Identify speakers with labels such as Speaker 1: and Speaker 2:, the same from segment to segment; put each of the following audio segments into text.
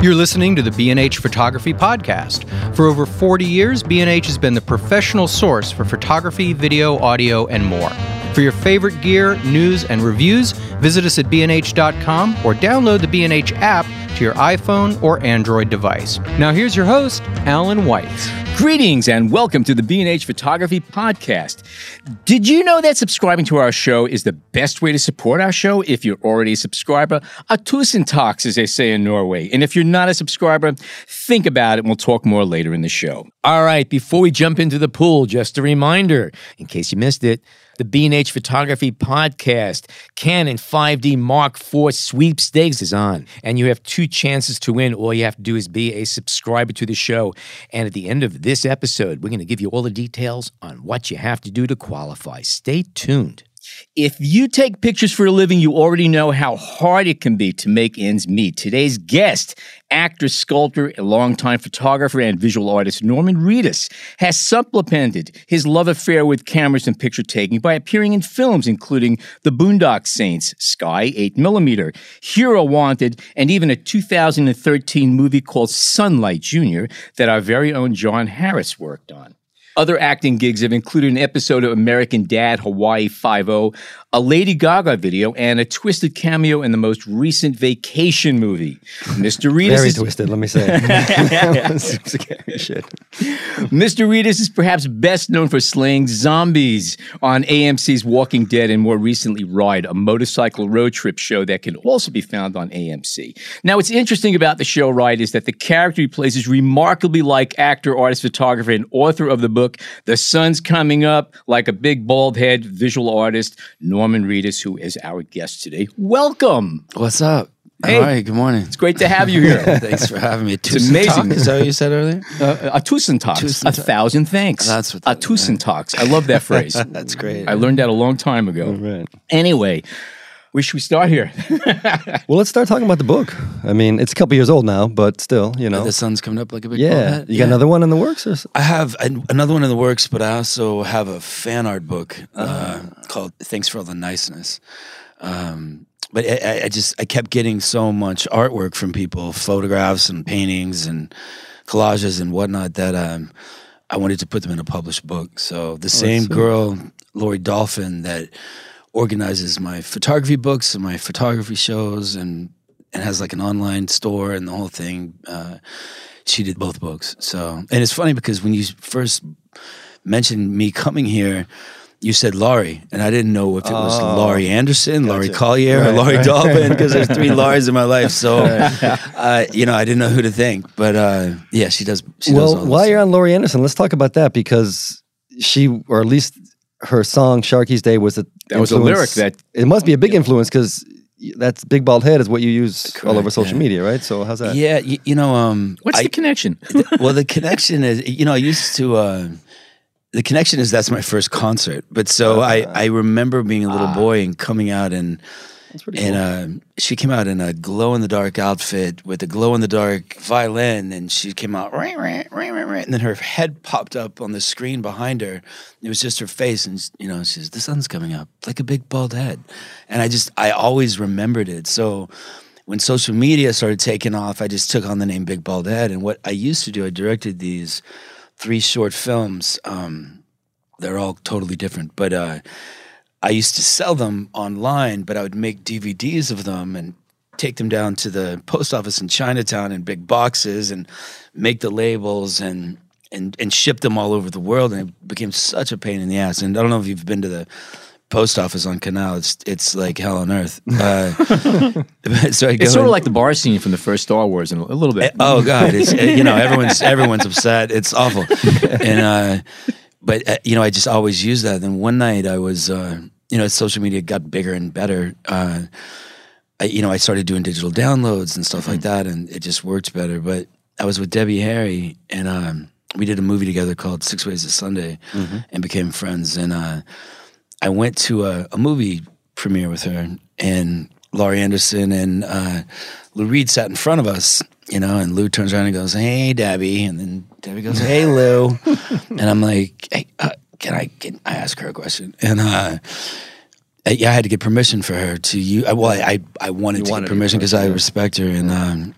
Speaker 1: You're listening to the B&H Photography Podcast. For over 40 years, B&H has been the professional source for photography, video, audio, and more. For your favorite gear, news, and reviews, visit us at bnh.com or download the B&H app to your iPhone or Android device. Now here's your host, Alan White.
Speaker 2: Greetings and welcome to the B&H Photography Podcast. Did you know that subscribing to our show is the best way to support our show if you're already a subscriber? A tusen talks, as they say in Norway. And if you're not a subscriber, think about it and we'll talk more later in the show. All right, before we jump into the pool, just a reminder, in case you missed it, the B&H Photography Podcast, Canon 5D Mark IV sweepstakes is on. And you have two chances to win. All you have to do is be a subscriber to the show. And at the end of this episode, we're going to give you all the details on what you have to do to qualify. Stay tuned. If you take pictures for a living, you already know how hard it can be to make ends meet. Today's guest, actor, sculptor, a longtime photographer, and visual artist Norman Reedus, has supplemented his love affair with cameras and picture taking by appearing in films including The Boondock Saints, Sky 8mm, Hero Wanted, and even a 2013 movie called Sunlight Jr. that our very own John Harris worked on. Other acting gigs have included an episode of American Dad Hawaii Five-O, a Lady Gaga video, and a twisted cameo in the most recent Vacation movie. Mr. Reedus
Speaker 3: Very
Speaker 2: is,
Speaker 3: twisted, let me say. Scary shit.
Speaker 2: Mr. Reedus is perhaps best known for slaying zombies on AMC's Walking Dead and more recently Ride, a motorcycle road trip show that can also be found on AMC. Now, what's interesting about the show Ride is that the character he plays is remarkably like actor, artist, photographer, and author of the book The Sun's Coming Up, like a big bald head visual artist, Norman Reedus, who is our guest today. Welcome.
Speaker 4: What's up?
Speaker 2: Hey.
Speaker 4: All right, good morning.
Speaker 2: It's great to have you here.
Speaker 4: Thanks for having me.
Speaker 2: It's amazing.
Speaker 4: Is that what you said earlier?
Speaker 2: Uh, a Tusen talks.
Speaker 4: Tusen
Speaker 2: A thousand thanks.
Speaker 4: That's what
Speaker 2: a
Speaker 4: that-
Speaker 2: Tusen talks. I love that phrase.
Speaker 4: That's great.
Speaker 2: I learned that a long time ago.
Speaker 3: Right.
Speaker 2: Anyway, where should we start here?
Speaker 3: Well, let's start talking about the book. I mean, it's a couple years old now, but still, you know.
Speaker 4: the sun's coming up like a big
Speaker 3: Yeah.
Speaker 4: head.
Speaker 3: You got another one in the works? Or? s-
Speaker 4: I have an- another one in the works, but I also have a fan art book uh,
Speaker 3: Uh-huh.
Speaker 4: called "Thanks for All the Niceness." Um, but I, I- I just I kept getting so much artwork from people, photographs and paintings and collages and whatnot that um, I wanted to put them in a published book. So the same girl, Laurie Dolphin, that organizes my photography books and my photography shows and and has like an online store and the whole thing. Uh, she did both books. So and it's funny because when you first mentioned me coming here. You said Laurie, and I didn't know if it was
Speaker 3: Oh.
Speaker 4: Laurie Anderson, Laurie
Speaker 3: Gotcha.
Speaker 4: Collier, or Laurie
Speaker 3: right.
Speaker 4: Dolphin, because there's three Lauries in my life. So, uh, you know, I didn't know who to think. But uh, yeah, she does. She does
Speaker 3: well,
Speaker 4: all
Speaker 3: while you're on Laurie Anderson, let's talk about that because she, or at least her song "Sharkey's Day" was a
Speaker 2: That was a
Speaker 3: influence-
Speaker 2: lyric that-
Speaker 3: it must be a big influence because that's big bald head is what you use all over social
Speaker 4: yeah.
Speaker 3: media, right? So how's that?
Speaker 4: yeah, you, you know, um,
Speaker 2: What's
Speaker 4: I-
Speaker 2: the connection?
Speaker 4: well, the connection is, you know, I used to. Uh, the connection is that's my first concert, but so I I remember being a little boy and coming out and
Speaker 3: That's pretty
Speaker 4: and
Speaker 3: cool.
Speaker 4: uh, she came out in a glow in the dark outfit with a glow in the dark violin, and she came out, "Rah, rah, rah, rah, rah," and then her head popped up on the screen behind her. It was just her face, and you know, she says, "The sun's coming up like a big bald head," and I just I always remembered it. So when social media started taking off, I just took on the name Big Bald Head, and what I used to do, I directed these three short films. Um, they're all totally different, but. Uh, I used to sell them online, but I would make DVDs of them and take them down to the post office in Chinatown in big boxes and make the labels and and and ship them all over the world. And it became such a pain in the ass. And I don't know if you've been to the post office on Canal. It's it's like hell on earth. Uh, so I go
Speaker 2: It's sort of like the bar scene from the first Star Wars, in a, little bit.
Speaker 4: Oh God, it's uh, you know everyone's everyone's upset. It's awful, and uh, but uh, you know I just always use that. Then one night I was uh, you know as social media got bigger and better. Uh, I, you know I started doing digital downloads and stuff like that, and it just worked better. But I was with Debbie Harry, and um, we did a movie together called Six Ways to Sunday, and became friends. And uh, I went to a, a movie premiere with her, and Laurie Anderson and uh, Lou Reed sat in front of us, you know, and Lou turns around and goes, "Hey, Debbie," and then Debbie goes, "Hey, Lou," and I'm like, "Hey, uh, can I can I ask her a question?" And uh, uh, yeah, I had to get permission for her to use. Well, I I, I wanted to
Speaker 3: wanted
Speaker 4: get permission because I respect her, and um,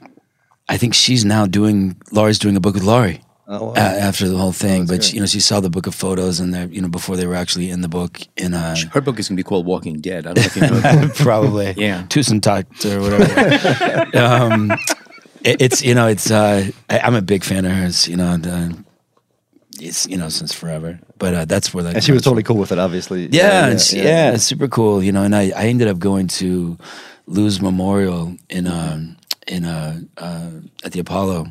Speaker 4: I think she's now doing Laurie's doing a book with Laurie.
Speaker 3: Oh, wow.
Speaker 4: a- after the whole thing, but
Speaker 3: great.
Speaker 4: you know, she saw the book of photos and they you know before they were actually in the book in uh,
Speaker 2: Her book is going to be called Walking Dead. I don't know if you know
Speaker 4: probably
Speaker 2: Yeah.
Speaker 4: Tusentat or whatever. um, it, it's you know it's uh, I, I'm a big fan of hers. You know, and, uh, it's you know since forever. But uh, that's where that
Speaker 3: and she was
Speaker 4: comes from.
Speaker 3: totally cool with it, obviously.
Speaker 4: Yeah, and she- yeah, it's super cool. You know, and I, I ended up going to Lou's memorial in um in uh, uh at the Apollo,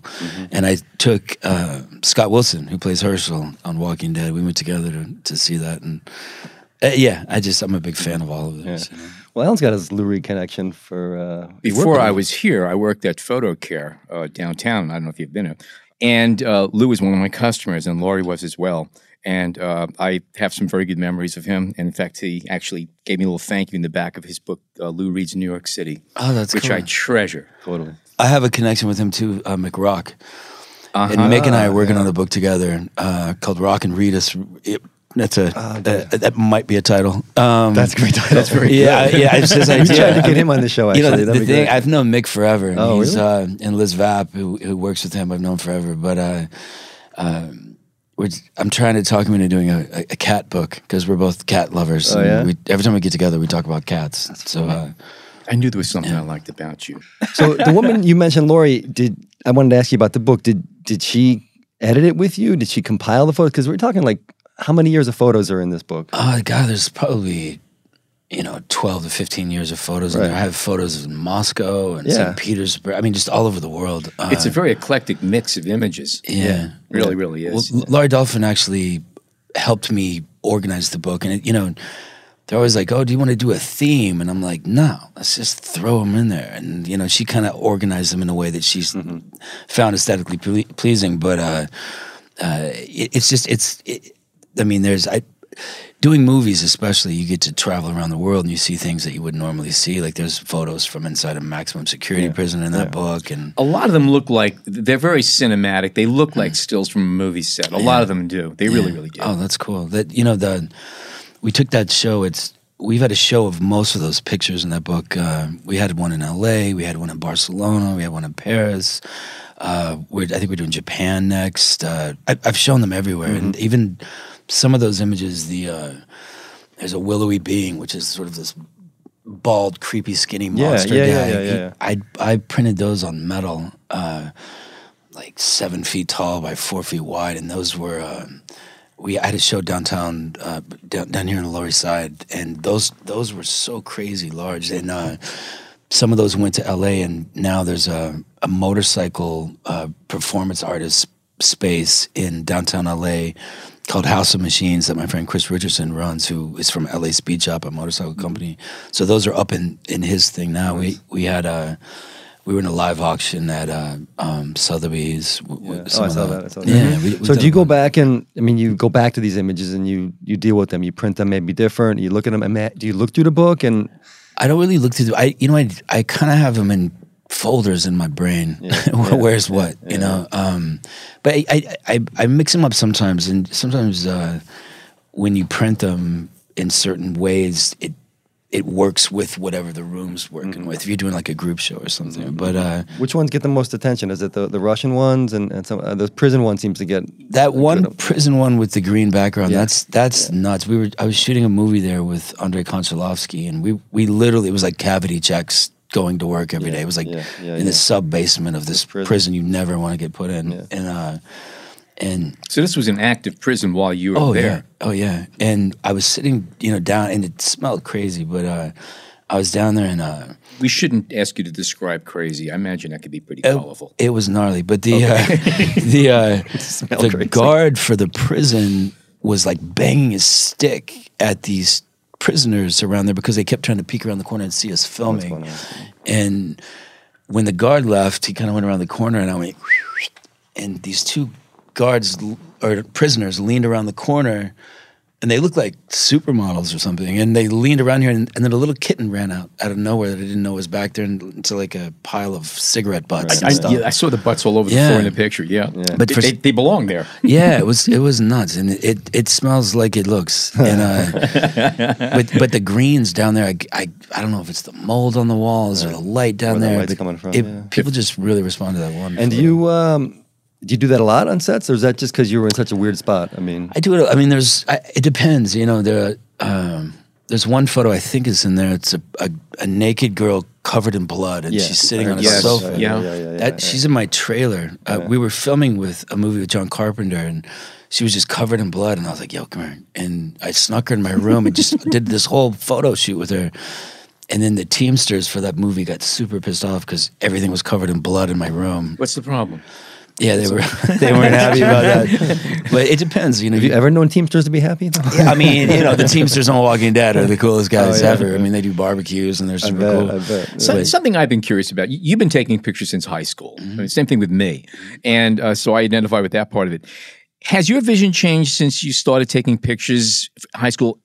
Speaker 4: and I took uh, Scott Wilson, who plays Hershel on Walking Dead. We went together to to see that, and uh, yeah, I just I'm a big fan of all of this. you know.
Speaker 3: Well, Alan's got his Lou Reed connection for. Uh,
Speaker 2: Before I was here, I worked at Photo Care uh, downtown. I don't know if you've been there. And uh, Lou was one of my customers, and Laurie was as well. And uh, I have some very good memories of him. And in fact, he actually gave me a little thank you in the back of his book, uh, Lou Reed's New York City,
Speaker 4: Oh, that's
Speaker 2: which
Speaker 4: cool.
Speaker 2: I treasure.
Speaker 3: totally.
Speaker 4: I have a connection with him too, uh, Mick Rock.
Speaker 2: Uh-huh.
Speaker 4: And Mick and I are working on a book together uh, called Rock and Read Us. It, that's a that, that might be a title. Um,
Speaker 3: That's a great title. That's very
Speaker 4: yeah, yeah. It's his
Speaker 3: We
Speaker 4: idea.
Speaker 3: tried to get him on the show. Actually,
Speaker 4: you know, the,
Speaker 3: That'd
Speaker 4: the
Speaker 3: be
Speaker 4: thing
Speaker 3: great.
Speaker 4: I've known Mick forever. and
Speaker 3: Oh,
Speaker 4: he's,
Speaker 3: really?
Speaker 4: uh, and Liz Vapp, who, who works with him, I've known forever. But uh, um, we're, I'm trying to talk him into doing a, a, a cat book because we're both cat lovers.
Speaker 3: Oh, yeah?
Speaker 4: we, every time we get together, we talk about cats. so uh,
Speaker 2: I knew there was something I liked about you.
Speaker 3: So the woman you mentioned, Laurie, did I wanted to ask you about the book? Did did she edit it with you? Did she compile the photos? Because we're talking like how many years of photos are in this book?
Speaker 4: Oh God, there's probably you know twelve to fifteen years of photos in there. I have photos in Moscow and
Speaker 3: Yeah.
Speaker 4: St. Petersburg. I mean, just all over the world. Uh,
Speaker 2: It's a very eclectic mix of images.
Speaker 4: yeah,
Speaker 2: Really, really
Speaker 4: Well,
Speaker 2: is.
Speaker 4: Laurie Dolphin actually helped me organize the book, and it, you know. They're always like, "Oh, do you want to do a theme?" And I'm like, "No, let's just throw them in there." And you know, she kind of organized them in a way that she's found aesthetically ple- pleasing. But uh, uh, it, it's just, it's. It, I mean, there's I doing movies, especially. You get to travel around the world and you see things that you would normally see. Like there's photos from inside a maximum security prison in that book, and
Speaker 2: A lot of them look like they're very cinematic. They look like stills from a movie set. A lot of them do. They really, really do.
Speaker 4: Oh, that's cool. That you know the we took that show. It's we've had a show of most of those pictures in that book. Uh, we had one in L.A. We had one in Barcelona. We had one in Paris. Uh, we're, I think we're doing Japan next. Uh, I, I've shown them everywhere, and
Speaker 3: Mm-hmm.
Speaker 4: even some of those images. The uh, there's a willowy being, which is sort of this bald, creepy, skinny monster
Speaker 3: yeah,
Speaker 4: guy.
Speaker 3: yeah, yeah, yeah, yeah.
Speaker 4: I I printed those on metal. Uh, like seven feet tall by four feet wide, and those were um, we I had a show downtown uh, down, down here on the Lower East Side, and those those were so crazy large, and uh, some of those went to L.A. and now there's a, a motorcycle uh, performance artist space in downtown L.A. called House of Machines that my friend Chris Richardson runs, who is from L.A. Speed Shop, a motorcycle company. So those are up in in his thing now. We we had a. We were in a live auction at uh, um, Sotheby's. w-
Speaker 3: Oh, I saw
Speaker 4: the-
Speaker 3: that. I saw that.
Speaker 4: Yeah. we- we
Speaker 3: so do you go back and I mean you go back to these images and you you deal with them. You print them maybe different. You look at them. and Do you look through the book and
Speaker 4: I don't really look through. The, I you know I I kind of have them in folders in my brain. Where's what you know? Um, but I, I I I mix them up sometimes, and sometimes uh, when you print them in certain ways, it it works with whatever the room's working with. If you're doing like a group show or something, but uh,
Speaker 3: which ones get the most attention? Is it the, the Russian ones and, and some uh, the prison one seems to get
Speaker 4: that one prison one with the green background
Speaker 3: Yeah.
Speaker 4: that's that's nuts we were i was shooting a movie there with andrei konchalovsky and we we literally it was like cavity checks going to work every day. it was like
Speaker 3: yeah, yeah,
Speaker 4: in
Speaker 3: yeah.
Speaker 4: the sub basement of this
Speaker 3: prison.
Speaker 4: prison. you never want to get put in
Speaker 3: Yeah.
Speaker 4: and uh and
Speaker 2: So this was an active prison while you were
Speaker 4: oh
Speaker 2: there.
Speaker 4: yeah oh yeah and i was sitting you know down and it smelled crazy but uh i was down there and uh
Speaker 2: We shouldn't ask you to describe crazy. I imagine that could be pretty
Speaker 4: It,
Speaker 2: colorful.
Speaker 4: it was gnarly, but the uh, the uh, the
Speaker 3: crazy.
Speaker 4: guard for the prison was like banging his stick at these prisoners around there because they kept trying to peek around the corner and see us
Speaker 3: oh, filming.
Speaker 4: And when the guard left, he kind of went around the corner, and I went, and these two guards or prisoners leaned around the corner and they looked like supermodels or something. And they leaned around here, and, and then a little kitten ran out out of nowhere that I didn't know was back there into like a pile of cigarette butts
Speaker 2: I,
Speaker 4: and stuff.
Speaker 2: yeah, I saw the butts all over the floor in the picture. Yeah,
Speaker 4: But
Speaker 2: they,
Speaker 4: for-
Speaker 2: they, they belong there.
Speaker 4: yeah, it was it was nuts, and it it, it smells like it looks. And uh, but but the greens down there, I, I I don't know if it's the mold on the walls or the light down
Speaker 3: Where the
Speaker 4: there.
Speaker 3: light's coming from,
Speaker 4: it-
Speaker 3: yeah.
Speaker 4: People just really respond to that one.
Speaker 3: And you um, do you do that a lot on sets, or is that just because you were in such a weird spot? I mean,
Speaker 4: I do it. I mean, there's. I, it depends. You know, there. Um, there's one photo I think is in there. It's a, a, a naked girl covered in blood, and
Speaker 3: Yeah,
Speaker 4: she's sitting on a
Speaker 2: Yes,
Speaker 4: sofa.
Speaker 3: that.
Speaker 2: yeah.
Speaker 3: yeah, yeah,
Speaker 4: That
Speaker 3: yeah.
Speaker 4: she's in my trailer. Uh, We were filming with a movie with John Carpenter, and she was just covered in blood. And I was like, "Yo, come here!" And I snuck her in my room and just did this whole photo shoot with her. And then the Teamsters for that movie got super pissed off because everything was covered in blood in my room.
Speaker 2: What's the problem?
Speaker 4: Yeah, they were they weren't happy about that. But it depends, you know.
Speaker 3: have you ever known Teamsters to be happy? though?
Speaker 4: I mean, you know, the Teamsters on Walking Dead are the coolest guys
Speaker 3: Oh, yeah.
Speaker 4: ever. I mean, they do barbecues and they're
Speaker 3: I
Speaker 4: super
Speaker 3: bet.
Speaker 4: cool.
Speaker 3: I bet.
Speaker 2: So-
Speaker 4: But-
Speaker 2: something I've been curious about. You- You've been taking pictures since high school. I mean, same thing with me, and uh, so I identify with that part of it. Has your vision changed since you started taking pictures, high school?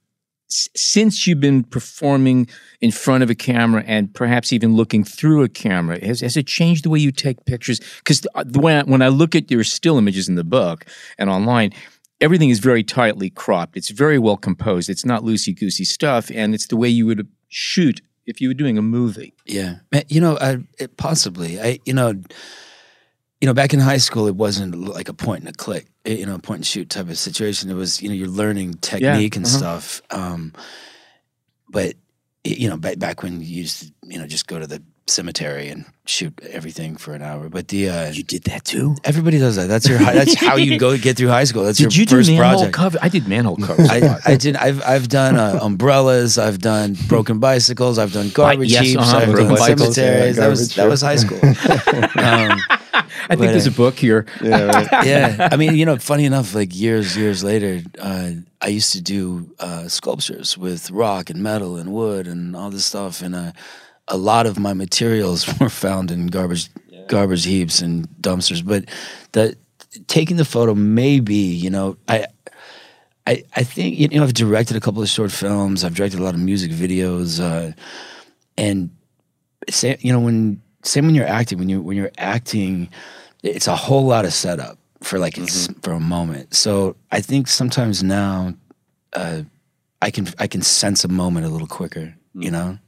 Speaker 2: Since you've been performing in front of a camera and perhaps even looking through a camera, has, has it changed the way you take pictures? Because the, uh, the I, when I look at your still images in the book and online, everything is very tightly cropped. It's very well composed. It's not loosey goosey stuff, and it's the way you would shoot if you were doing a movie.
Speaker 4: Yeah, you know, I, possibly. I, you know, you know, back in high school, it wasn't like a point and a click, eh, you know, point and shoot type of situation. It was, you know, you're learning technique and
Speaker 2: uh-huh.
Speaker 4: stuff. Um, but you know, back back when you used to, you know, just go to the cemetery and shoot everything for an hour. But the uh,
Speaker 2: You did that too.
Speaker 4: everybody does that. That's your. Hi- that's how you go get through high school. That's
Speaker 2: Did
Speaker 4: your
Speaker 2: you
Speaker 4: first project.
Speaker 2: cover? I did manhole covers.
Speaker 4: I. I did. I've I've done uh, umbrellas. I've done broken bicycles. I've done garbage
Speaker 2: yes,
Speaker 4: heaps.
Speaker 2: uh-huh,
Speaker 4: I've done
Speaker 2: bicycles,
Speaker 4: cemeteries.
Speaker 3: yeah,
Speaker 4: that was that was high school. um,
Speaker 2: I think
Speaker 4: but,
Speaker 2: there's
Speaker 4: uh,
Speaker 2: a book here.
Speaker 3: yeah, right.
Speaker 4: yeah, I mean, you know, funny enough, like years years later, uh, I used to do uh, sculptures with rock and metal and wood and all this stuff, and uh, a lot of my materials were found in garbage garbage heaps and dumpsters. But the taking the photo, maybe you know, I. I, I think you know I've directed a couple of short films. I've directed a lot of music videos, uh, and say you know when same when you're acting when you when you're acting, it's a whole lot of setup for like it's for a moment. So I think sometimes now, uh, I can I can sense a moment a little quicker. You know,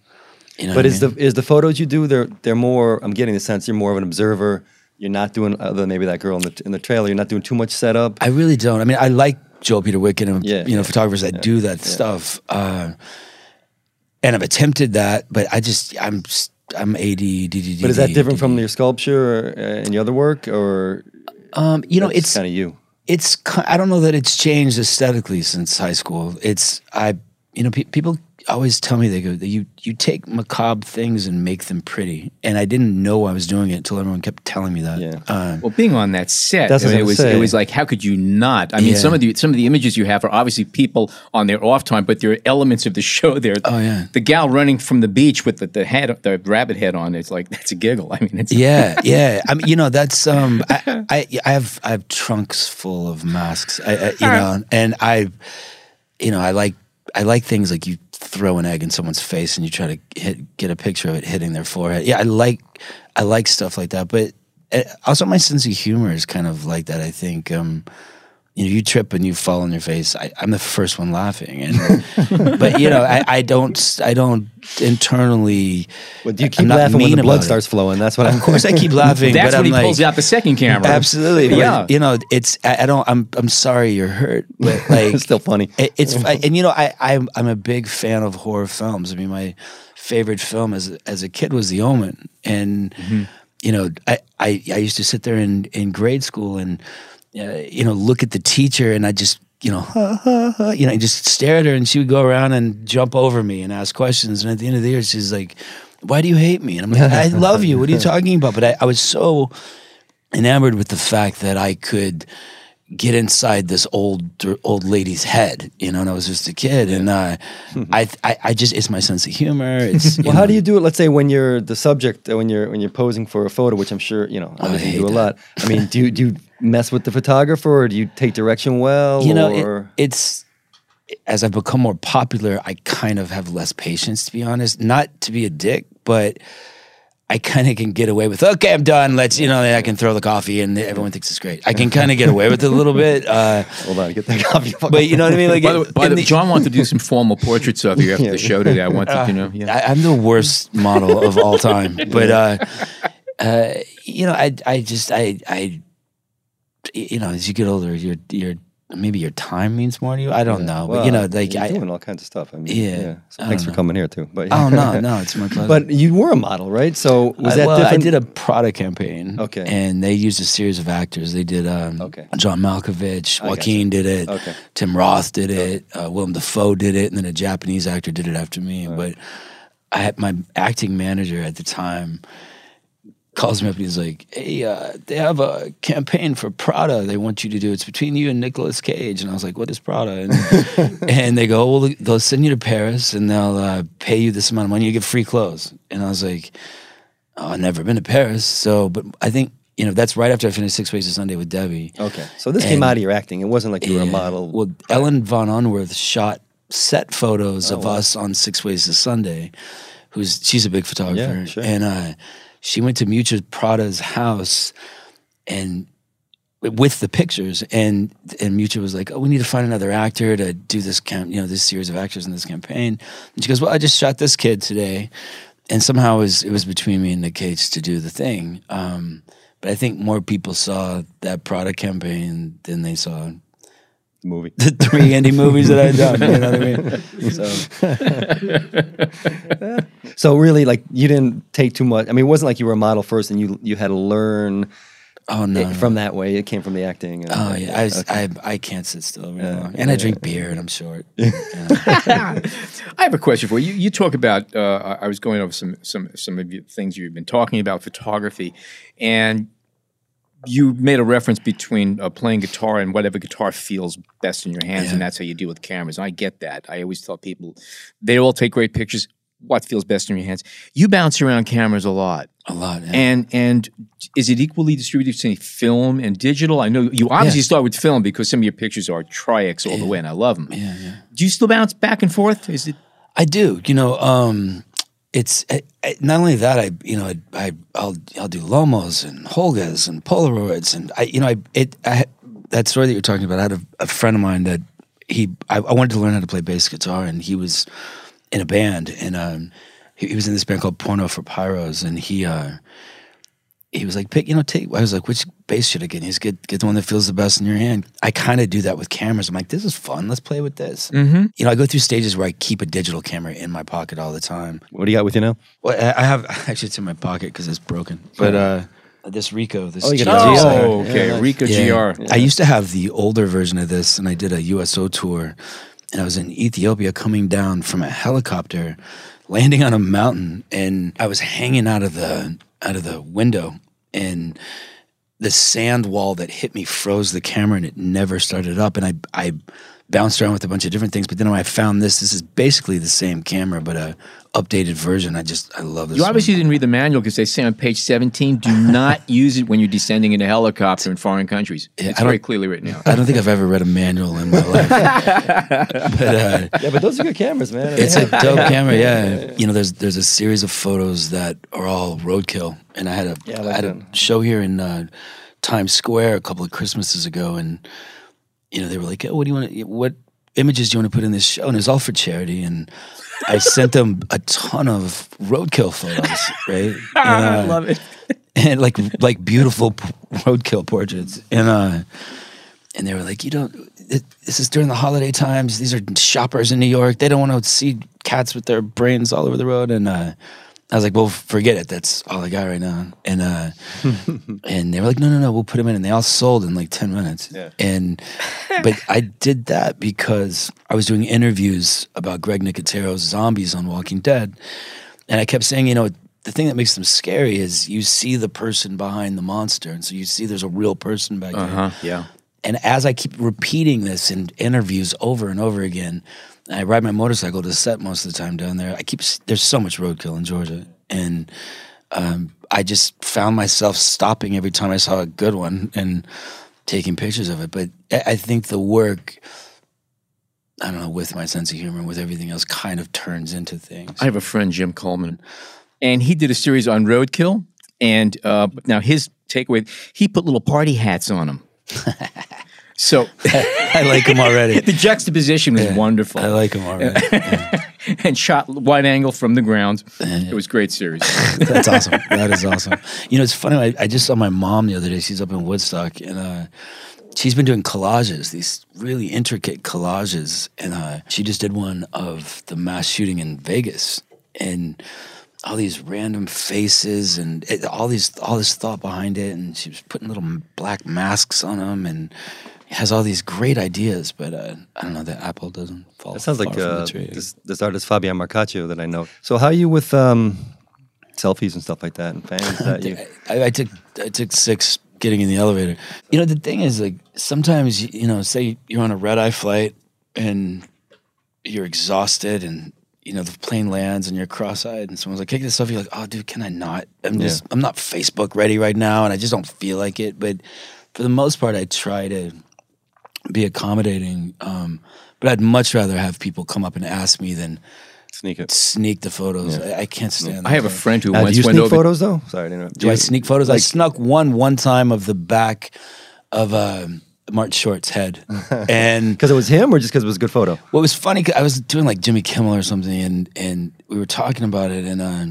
Speaker 4: you know.
Speaker 3: But
Speaker 4: what I
Speaker 3: is the is the photos you do they're they're more? I'm getting the sense you're more of an observer. You're not doing other than maybe that girl in the in the trailer. You're not doing too much setup.
Speaker 4: I really don't. I mean, I like Joel Peter Witkin and
Speaker 3: Yeah,
Speaker 4: you know
Speaker 3: yeah,
Speaker 4: photographers that do that stuff, uh, and I've attempted that, but I just I'm s- I'm AD.
Speaker 3: But is that different from your sculpture uh, and your other work, or
Speaker 4: Um, you know, it's
Speaker 3: kind of you?
Speaker 4: it's I don't know that it's changed aesthetically since high school. It's I you know pe- people always tell me they go you you take macabre things and make them pretty, and I didn't know I was doing it until everyone kept telling me that.
Speaker 3: Yeah.
Speaker 4: Uh,
Speaker 2: Well, being on that set, I mean, it
Speaker 3: was
Speaker 2: was it was like, how could you not? I mean,
Speaker 4: Yeah.
Speaker 2: some of the some of the images you have are obviously people on their off time, but there are elements of the show there.
Speaker 4: Oh, yeah.
Speaker 2: the gal running from the beach with the, the head, the rabbit head on. It's like that's a giggle. I mean, it's
Speaker 4: yeah, yeah. I mean, you know, that's um, I, I, I have I have trunks full of masks. I, I, you know, and I, you know, I like I like things like you throw an egg in someone's face and you try to hit, get a picture of it hitting their forehead. Yeah, I like I like stuff like that. But uh, also, my sense of humor is kind of like that. I think. Um, you know, you trip and you fall on your face. I, I'm the first one laughing, and but you know, I, I don't, I don't internally.
Speaker 3: Well, do you
Speaker 4: I'm
Speaker 3: keep
Speaker 4: not
Speaker 3: laughing when the blood
Speaker 4: about it.
Speaker 3: starts flowing? That's what I'm.
Speaker 4: Of course, I keep laughing.
Speaker 2: that's
Speaker 4: but
Speaker 2: when
Speaker 4: I'm
Speaker 2: he pulls out the second camera.
Speaker 4: Absolutely, but,
Speaker 2: Yeah.
Speaker 4: You know, it's I, I don't. I'm I'm sorry you're hurt, but like
Speaker 3: It's still funny.
Speaker 4: It, it's I, and you know I I'm I'm a big fan of horror films. I mean, my favorite film as a- as a kid was The Omen, and mm-hmm. you know I, I I used to sit there in in grade school and uh, you know look at the teacher and I just you know ha, ha, ha, you know I just stare at her and she would go around and jump over me and ask questions and at the end of the year she's like. Why do you hate me? And I'm like, I love you. What are you talking about? But I, I was so enamored with the fact that I could get inside this old old lady's head, you know, and I was just a kid, and uh, I, I I just it's my sense of humor. It's
Speaker 3: Well, how do you do it? Let's say when you're the subject, uh, when you're when you're posing for a photo, which I'm sure you know, obviously you do a
Speaker 4: that.
Speaker 3: lot. I mean, do you do you mess with the photographer, or do you take direction well?
Speaker 4: you know it- it's as I've become more popular, I kind of have less patience, to be honest. Not to be a dick, but I kind of can get away with, okay, I'm done. Let's, you know, I can throw the coffee and everyone thinks it's great. I can kind of get away with it a little bit. Uh,
Speaker 3: Hold on, get that coffee.
Speaker 4: but you know what I mean? Like,
Speaker 2: By the, way- by the,
Speaker 4: the-
Speaker 2: John wanted to do some formal portraits of you after the show today. I wanted to know. Yeah.
Speaker 4: I, I'm the worst model of all time. But uh, uh, you know, I I just I I you know, as you get older, your your maybe your time means more to you. I don't know, but you know, like I.
Speaker 3: doing all kinds of stuff. I mean,
Speaker 4: Yeah,
Speaker 3: yeah. So thanks for coming here too. But
Speaker 4: Oh no, no, it's my pleasure.
Speaker 3: But you were a model, right? So was
Speaker 4: I-
Speaker 3: that
Speaker 4: well,
Speaker 3: different?
Speaker 4: I did a product campaign.
Speaker 3: Okay.
Speaker 4: And they used a series of actors. They did um,
Speaker 3: Okay.
Speaker 4: John Malkovich, Joaquin did it,
Speaker 3: Okay.
Speaker 4: Tim Roth did it, uh, Willem Dafoe did it, and then a Japanese actor did it after me. But I had my acting manager at the time calls me up and he's like, "Hey, uh, they have a campaign for Prada. They want you to do. It's between you and Nicolas Cage." And I was like, "What is Prada?" And, and they go, "Well, they'll send you to Paris and they'll uh, pay you this amount of money. You get free clothes." And I was like, oh, "I've never been to Paris, so." But I think you know that's right after I finished Six Ways to Sunday with Debbie.
Speaker 3: Okay. So this came out of your acting. It wasn't like you were a model.
Speaker 4: Well, Ellen Von Unwerth shot set photos
Speaker 3: Oh,
Speaker 4: of us on Six Ways to Sunday. Who's she's a big photographer,
Speaker 3: Yeah, sure.
Speaker 4: and uh, she went to Miuccia Prada's house, and with the pictures, and and Miuccia was like, "Oh, we need to find another actor to do this camp, you know, this series of actors in this campaign." And she goes, "Well, I just shot this kid today." And somehow it was, it was between me and the Cage to do the thing. Um, but I think more people saw that Prada campaign than they saw
Speaker 3: movie.
Speaker 4: the three indie movies that I've done. You know what I mean? So
Speaker 3: So really, like you didn't take too much. I mean, it wasn't like you were a model first, and you you had to learn
Speaker 4: oh no,
Speaker 3: it from that way. It came from the acting. and-
Speaker 4: oh yeah, I, was-
Speaker 3: Okay.
Speaker 4: I I can't sit still very
Speaker 3: Yeah.
Speaker 4: long, and I drink
Speaker 3: yeah.
Speaker 4: beer, and I'm short.
Speaker 2: I have a question for you. You, you talk about. Uh, I I was going over some some some of the things you've been talking about photography, and you made a reference between uh, playing guitar and whatever guitar feels best in your hands, and that's how you deal with cameras. I get that. I always tell people they all take great pictures. What feels best in your hands? You bounce around cameras a lot,
Speaker 4: A lot. Yeah.
Speaker 2: and and is it equally distributed between film and digital? I know you obviously
Speaker 4: Yeah.
Speaker 2: start with film because some of your pictures are tri-X all the way, and I love them.
Speaker 4: yeah, yeah.
Speaker 2: Do you still bounce back and forth? Is it
Speaker 4: I do. You know, um, it's I, I, not only that. I you know I, I I'll I'll do Lomos and Holgas and Polaroids and I you know I it I, that story that you're talking about. I had a, a friend of mine that he I, I wanted to learn how to play bass guitar and he was in a band and um, he, he was in this band called Porno for Pyros and he uh, he was like pick you know take I was like which bass should I get? And he's get get the one that feels the best in your hand. I kind of do that with cameras. I'm like this is fun. Let's play with this.
Speaker 2: Mm-hmm.
Speaker 4: You know, I go through stages where I keep a digital camera in my pocket all the time.
Speaker 3: What do you got with you now?
Speaker 4: Well, I I have actually it's in my pocket because it's broken. But uh, this Ricoh, this
Speaker 3: Oh,
Speaker 4: GR.
Speaker 3: got the GR.
Speaker 2: Oh, okay.
Speaker 3: Yeah.
Speaker 2: Ricoh
Speaker 4: Yeah.
Speaker 2: GR.
Speaker 4: I used to have the older version of this, and I did a USO tour, and I was in Ethiopia coming down from a helicopter, landing on a mountain, and I was hanging out of the out of the window, and the sand wall that hit me froze the camera, and it never started up, and I I bounced around with a bunch of different things, but then I found this, this is basically the same camera, but a updated version. I just I love this.
Speaker 2: You
Speaker 4: one.
Speaker 2: obviously didn't read the manual because they say on page 17, do not use it when you're descending in a helicopter in foreign countries.
Speaker 4: Yeah,
Speaker 2: it's very clearly written out.
Speaker 4: I don't think I've ever read a manual in my life. but uh,
Speaker 3: Yeah, but those are good cameras, man.
Speaker 4: it's a dope camera, yeah. You know, there's there's a series of photos that are all roadkill, and I had a
Speaker 3: Yeah, I
Speaker 4: I had
Speaker 3: that.
Speaker 4: a show here in uh, Times Square a couple of Christmases ago, and you know they were like, oh, "What do you want? What images do you want to put in this show?" And it was all for charity, and I sent them a ton of roadkill photos, right? And, uh,
Speaker 2: it.
Speaker 4: and like like beautiful roadkill portraits and uh and they were like you don't it, this is during the holiday times these are shoppers in new york they don't want to see cats with their brains all over the road and uh I was like, well, forget it. That's all I got right now. And uh, and they were like, no, no, no, we'll put them in. And they all sold in like ten minutes.
Speaker 3: Yeah.
Speaker 4: And but I did that because I was doing interviews about Greg Nicotero's zombies on Walking Dead, and I kept saying, you know, the thing that makes them scary is you see the person behind the monster, and so you see there's a real person back there.
Speaker 2: Uh huh. Yeah.
Speaker 4: And as I keep repeating this in interviews over and over again, I ride my motorcycle to set most of the time down there. I keep there's so much roadkill in Georgia, and um, I just found myself stopping every time I saw a good one and taking pictures of it. But I I think the work I don't know, with my sense of humor, with everything else, kind of turns into things.
Speaker 2: I have a friend, Jim Coleman, and he did a series on roadkill. And uh, now his takeaway, he put little party hats on them. so
Speaker 4: I like him already.
Speaker 2: the juxtaposition was wonderful.
Speaker 4: I like him already.
Speaker 2: and shot wide angle from the ground. It was great series.
Speaker 4: That's awesome. That is awesome. You know, it's funny. I, I just saw my mom the other day. She's up in Woodstock, and uh, she's been doing collages, these really intricate collages, and uh, she just did one of the mass shooting in Vegas, and all these random faces and it, all these all this thought behind it, and she was putting little black masks on them, and has all these great ideas, but uh, I don't know. that apple doesn't fall.
Speaker 3: That sounds like uh, this, this artist Fabian Marcaccio that I know. So how are you with um, selfies and stuff like that and fans? That you,
Speaker 4: I, I took I took six getting in the elevator. You know, the thing is, like sometimes you- know, say you're on a red eye flight and you're exhausted, and you know the plane lands and you're cross-eyed, and someone's like, "Take this selfie." You're like, "Oh, dude, can I not? I'm just I'm not Facebook ready right now, and I just don't feel like it." But for the most part, I try to be accommodating. Um, but I'd much rather have people come up and ask me than
Speaker 3: sneak it.
Speaker 4: sneak the photos. I, I can't stand.
Speaker 2: I have a friend who
Speaker 3: Uh, do you
Speaker 2: went
Speaker 3: sneak
Speaker 2: over.
Speaker 3: photos though? Sorry to interrupt.
Speaker 4: Do I sneak photos? I snuck one one time of the back of uh, Martin Short's head, and
Speaker 3: Because it was him, or just because it was a good photo?
Speaker 4: what was funny, 'cause I was doing like Jimmy Kimmel or something, and and we were talking about it, and uh,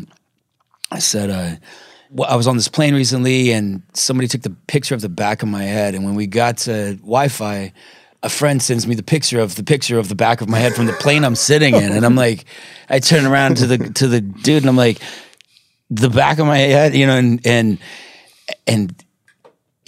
Speaker 4: I said, uh, well, I was on this plane recently, and somebody took the picture of the back of my head, and when we got to Wi-Fi. A friend sends me the picture of the picture of the back of my head from the plane I'm sitting in, and I'm like, I turn around to the to the dude, and I'm like, the back of my head, you know, and and and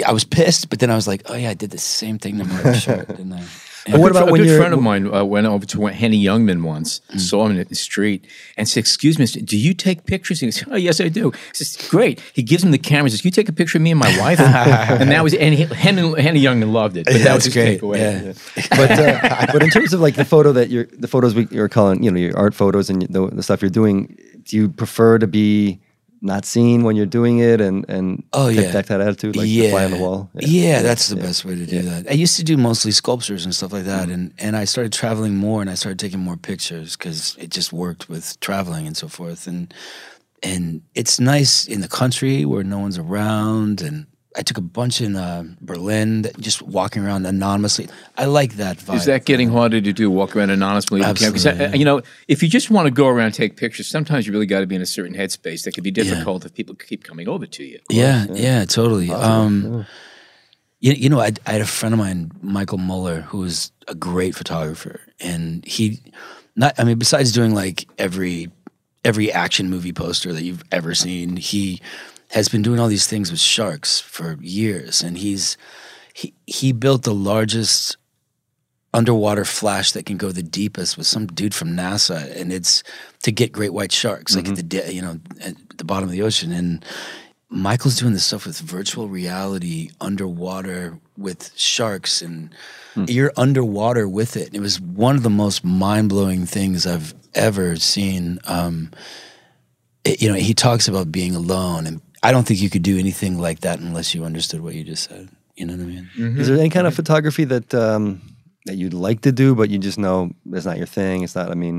Speaker 4: I was pissed, but then I was like, oh yeah, I did the same thing to my shirt, didn't I?
Speaker 3: But what
Speaker 2: a good,
Speaker 3: about
Speaker 2: a
Speaker 3: when
Speaker 2: good friend of mine uh, went over to Henny Youngman once,
Speaker 4: Mm.
Speaker 2: saw him in the street, and said, "Excuse me, do you take pictures?" He goes, "Oh yes, I do." He says, "Great." He gives him the camera. He says, "Can you take a picture of me and my wife?" and that was and he, Henny, Henny Youngman loved it. But that was his
Speaker 4: great,
Speaker 2: takeaway.
Speaker 4: yeah.
Speaker 3: but uh, but in terms of like the photo that you're the photos we, you're calling you know your art photos and the, the stuff you're doing do you prefer to be not seen when you're doing it and and
Speaker 4: Oh, yeah.
Speaker 3: back that attitude like the fly on the wall.
Speaker 4: Yeah, that's the best way to do that. I used to do mostly sculptures and stuff like that, mm-hmm. and and I started traveling more, and I started taking more pictures because it just worked with traveling and so forth, and and it's nice in the country where no one's around, and I took a bunch in uh, Berlin, just walking around anonymously. I like that vibe.
Speaker 2: Is that getting harder to do? Walk around anonymously? with the camera? 'Cause, uh,
Speaker 4: Absolutely, yeah.
Speaker 2: you know, if you just want to go around and take pictures, sometimes you really got to be in a certain headspace. That could be difficult if people keep coming over to you.
Speaker 4: Yeah, yeah, totally. Um, you, you know, I, I had a friend of mine, Michael Muller, who was a great photographer, and he, not, I mean, besides doing like every every action movie poster that you've ever seen, he has been doing all these things with sharks for years, and he's he he built the largest underwater flash that can go the deepest with some dude from NASA, and it's to get great white sharks, like at the you know at the bottom of the ocean. And Michael's doing this stuff with virtual reality underwater with sharks, and you're underwater with it. It was one of the most mind blowing things I've ever seen. Um, it- you know, he talks about being alone, and I don't think you could do anything like that unless you understood what you just said. You know what I mean?
Speaker 3: is there any kind of photography that um that you'd like to do but you just know it's not your thing it's not i mean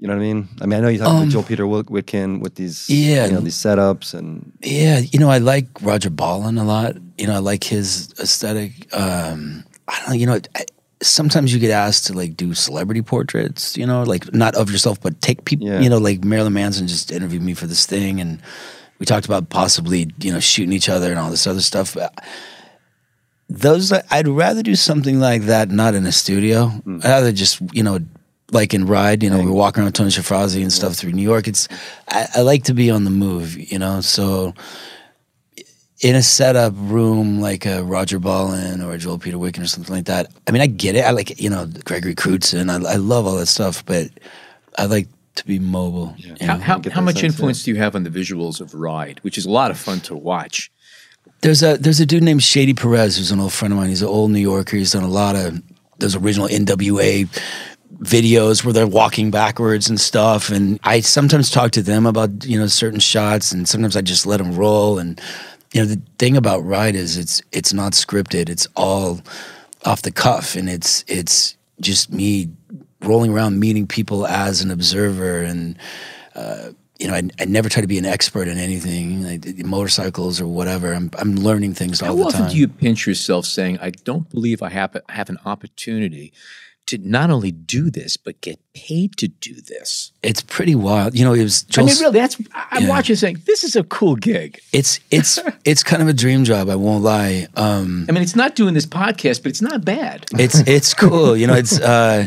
Speaker 3: you know what i mean i mean i know you talk with joel peter witkin with these
Speaker 4: Um, Yeah.
Speaker 3: you know these setups and
Speaker 4: Yeah, you know, I like Roger Ballen a lot. You know, I like his aesthetic. Um, I don't know, you know, I, sometimes you get asked to like do celebrity portraits, you know, like not of yourself, but take people,
Speaker 3: Yeah.
Speaker 4: you know, like Marilyn Manson just interviewed me for this thing and we talked about possibly, you know, shooting each other and all this other stuff. Those, I'd rather do something like that, not in a studio. Mm. I'd rather just, you know, like in Ride, you know, we're walking around Tony Shafrazi and stuff through New York. It's, I, I like to be on the move, you know, so in a setup room like a Roger Ballen or a Joel Peter Witkin or something like that. I mean, I get it. I like you know Gregory Crewdson. I, I love all that stuff, but I like to be mobile. you
Speaker 2: How,
Speaker 4: know?
Speaker 2: how,
Speaker 3: get
Speaker 2: how much
Speaker 3: sense, yeah.
Speaker 2: influence do you have on the visuals of Ride, which is a lot of fun to watch?
Speaker 4: There's a there's a dude named Shady Perez who's an old friend of mine. He's an old New Yorker. He's done a lot of those original NWA videos where they're walking backwards and stuff. And I sometimes talk to them about you know certain shots, and sometimes I just let them roll. And you know the thing about Ride is it's it's not scripted. It's all off the cuff, and it's it's just me rolling around meeting people as an observer and uh, you know, I, I never try to be an expert in anything, like motorcycles or whatever. I'm, I'm learning things all
Speaker 2: How
Speaker 4: the
Speaker 2: often do you pinch yourself saying, I don't believe I have, have an opportunity to not only do this, but get paid to do this?
Speaker 4: it's pretty wild. You know, it was
Speaker 2: I
Speaker 4: Joel,
Speaker 2: mean, really, that's, I- I'm
Speaker 4: Yeah.
Speaker 2: watching saying, this is a cool gig.
Speaker 4: it's it's it's kind of a dream job. I won't lie. Um,
Speaker 2: I mean, it's not doing this podcast, but it's not bad.
Speaker 4: it's it's cool. You know, it's uh,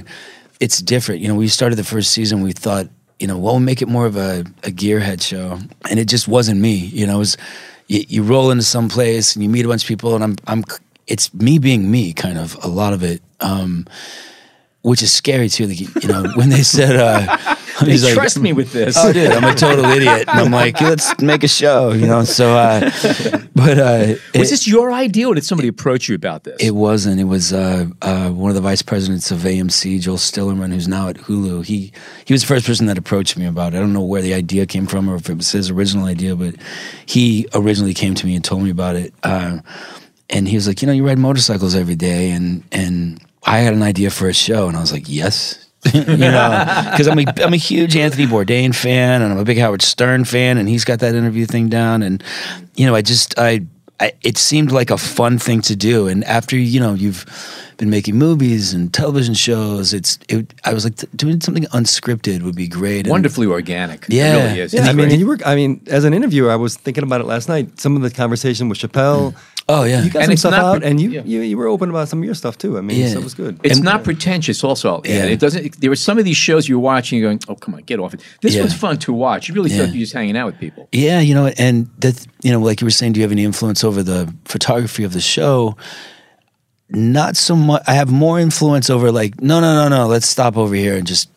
Speaker 4: it's different. You know, we started the first season. We thought, you know, well, we'll make it more of a, a gearhead show, and it just wasn't me. You know, it was you, you roll into some place and you meet a bunch of people, and I'm I'm it's me being me, kind of a lot of it. Um, which is scary too. Like, you know, when they said, uh,
Speaker 2: They
Speaker 4: he's like,
Speaker 2: trust me with this.
Speaker 4: oh, dude, I'm a total idiot. And I'm like, let's make a show, you know? So, uh, but, uh,
Speaker 2: Was
Speaker 4: it,
Speaker 2: this your idea, or did somebody approach you about this?
Speaker 4: it wasn't. It was, uh, uh, one of the vice presidents of AMC, Joel Stillerman, who's now at Hulu. He, he was the first person that approached me about it. I don't know where the idea came from or if it was his original idea, but he originally came to me and told me about it. Uh, and he was like, you know, you ride motorcycles every day. And, and I had an idea for a show. And I was like, yes. you know, because I'm a, I'm a huge Anthony Bourdain fan and I'm a big Howard Stern fan, and he's got that interview thing down. And you know, I just I, I it seemed like a fun thing to do. And after you know you've been making movies and television shows, it's it, I was like doing something unscripted would be great. And-
Speaker 2: Wonderfully organic.
Speaker 4: Yeah.
Speaker 2: It really is.
Speaker 3: Yeah, I mean, you were. I mean, as an interviewer, I was thinking about it last night. Some of the conversation with Chappelle. Mm.
Speaker 4: Oh yeah,
Speaker 3: You got
Speaker 2: And
Speaker 3: some
Speaker 2: it's
Speaker 3: stuff
Speaker 2: not
Speaker 3: out,
Speaker 2: pre-
Speaker 3: and you,
Speaker 2: yeah.
Speaker 3: you you were open about some of your stuff too. I mean,
Speaker 4: Yeah.
Speaker 3: so it was good.
Speaker 2: It's
Speaker 4: And-
Speaker 2: not pretentious. Also, yeah.
Speaker 4: Yeah.
Speaker 2: It doesn't. There were some of these shows you're watching, you're going, "Oh, come on, get off it." This
Speaker 4: Yeah.
Speaker 2: one's fun to watch. You really feel
Speaker 4: Yeah.
Speaker 2: like you're just hanging out with people.
Speaker 4: Yeah, you know, and that you know, like you were saying, do you have any influence over the photography of the show? Not so much. I have more influence over like, no, no, no, no. Let's stop over here and just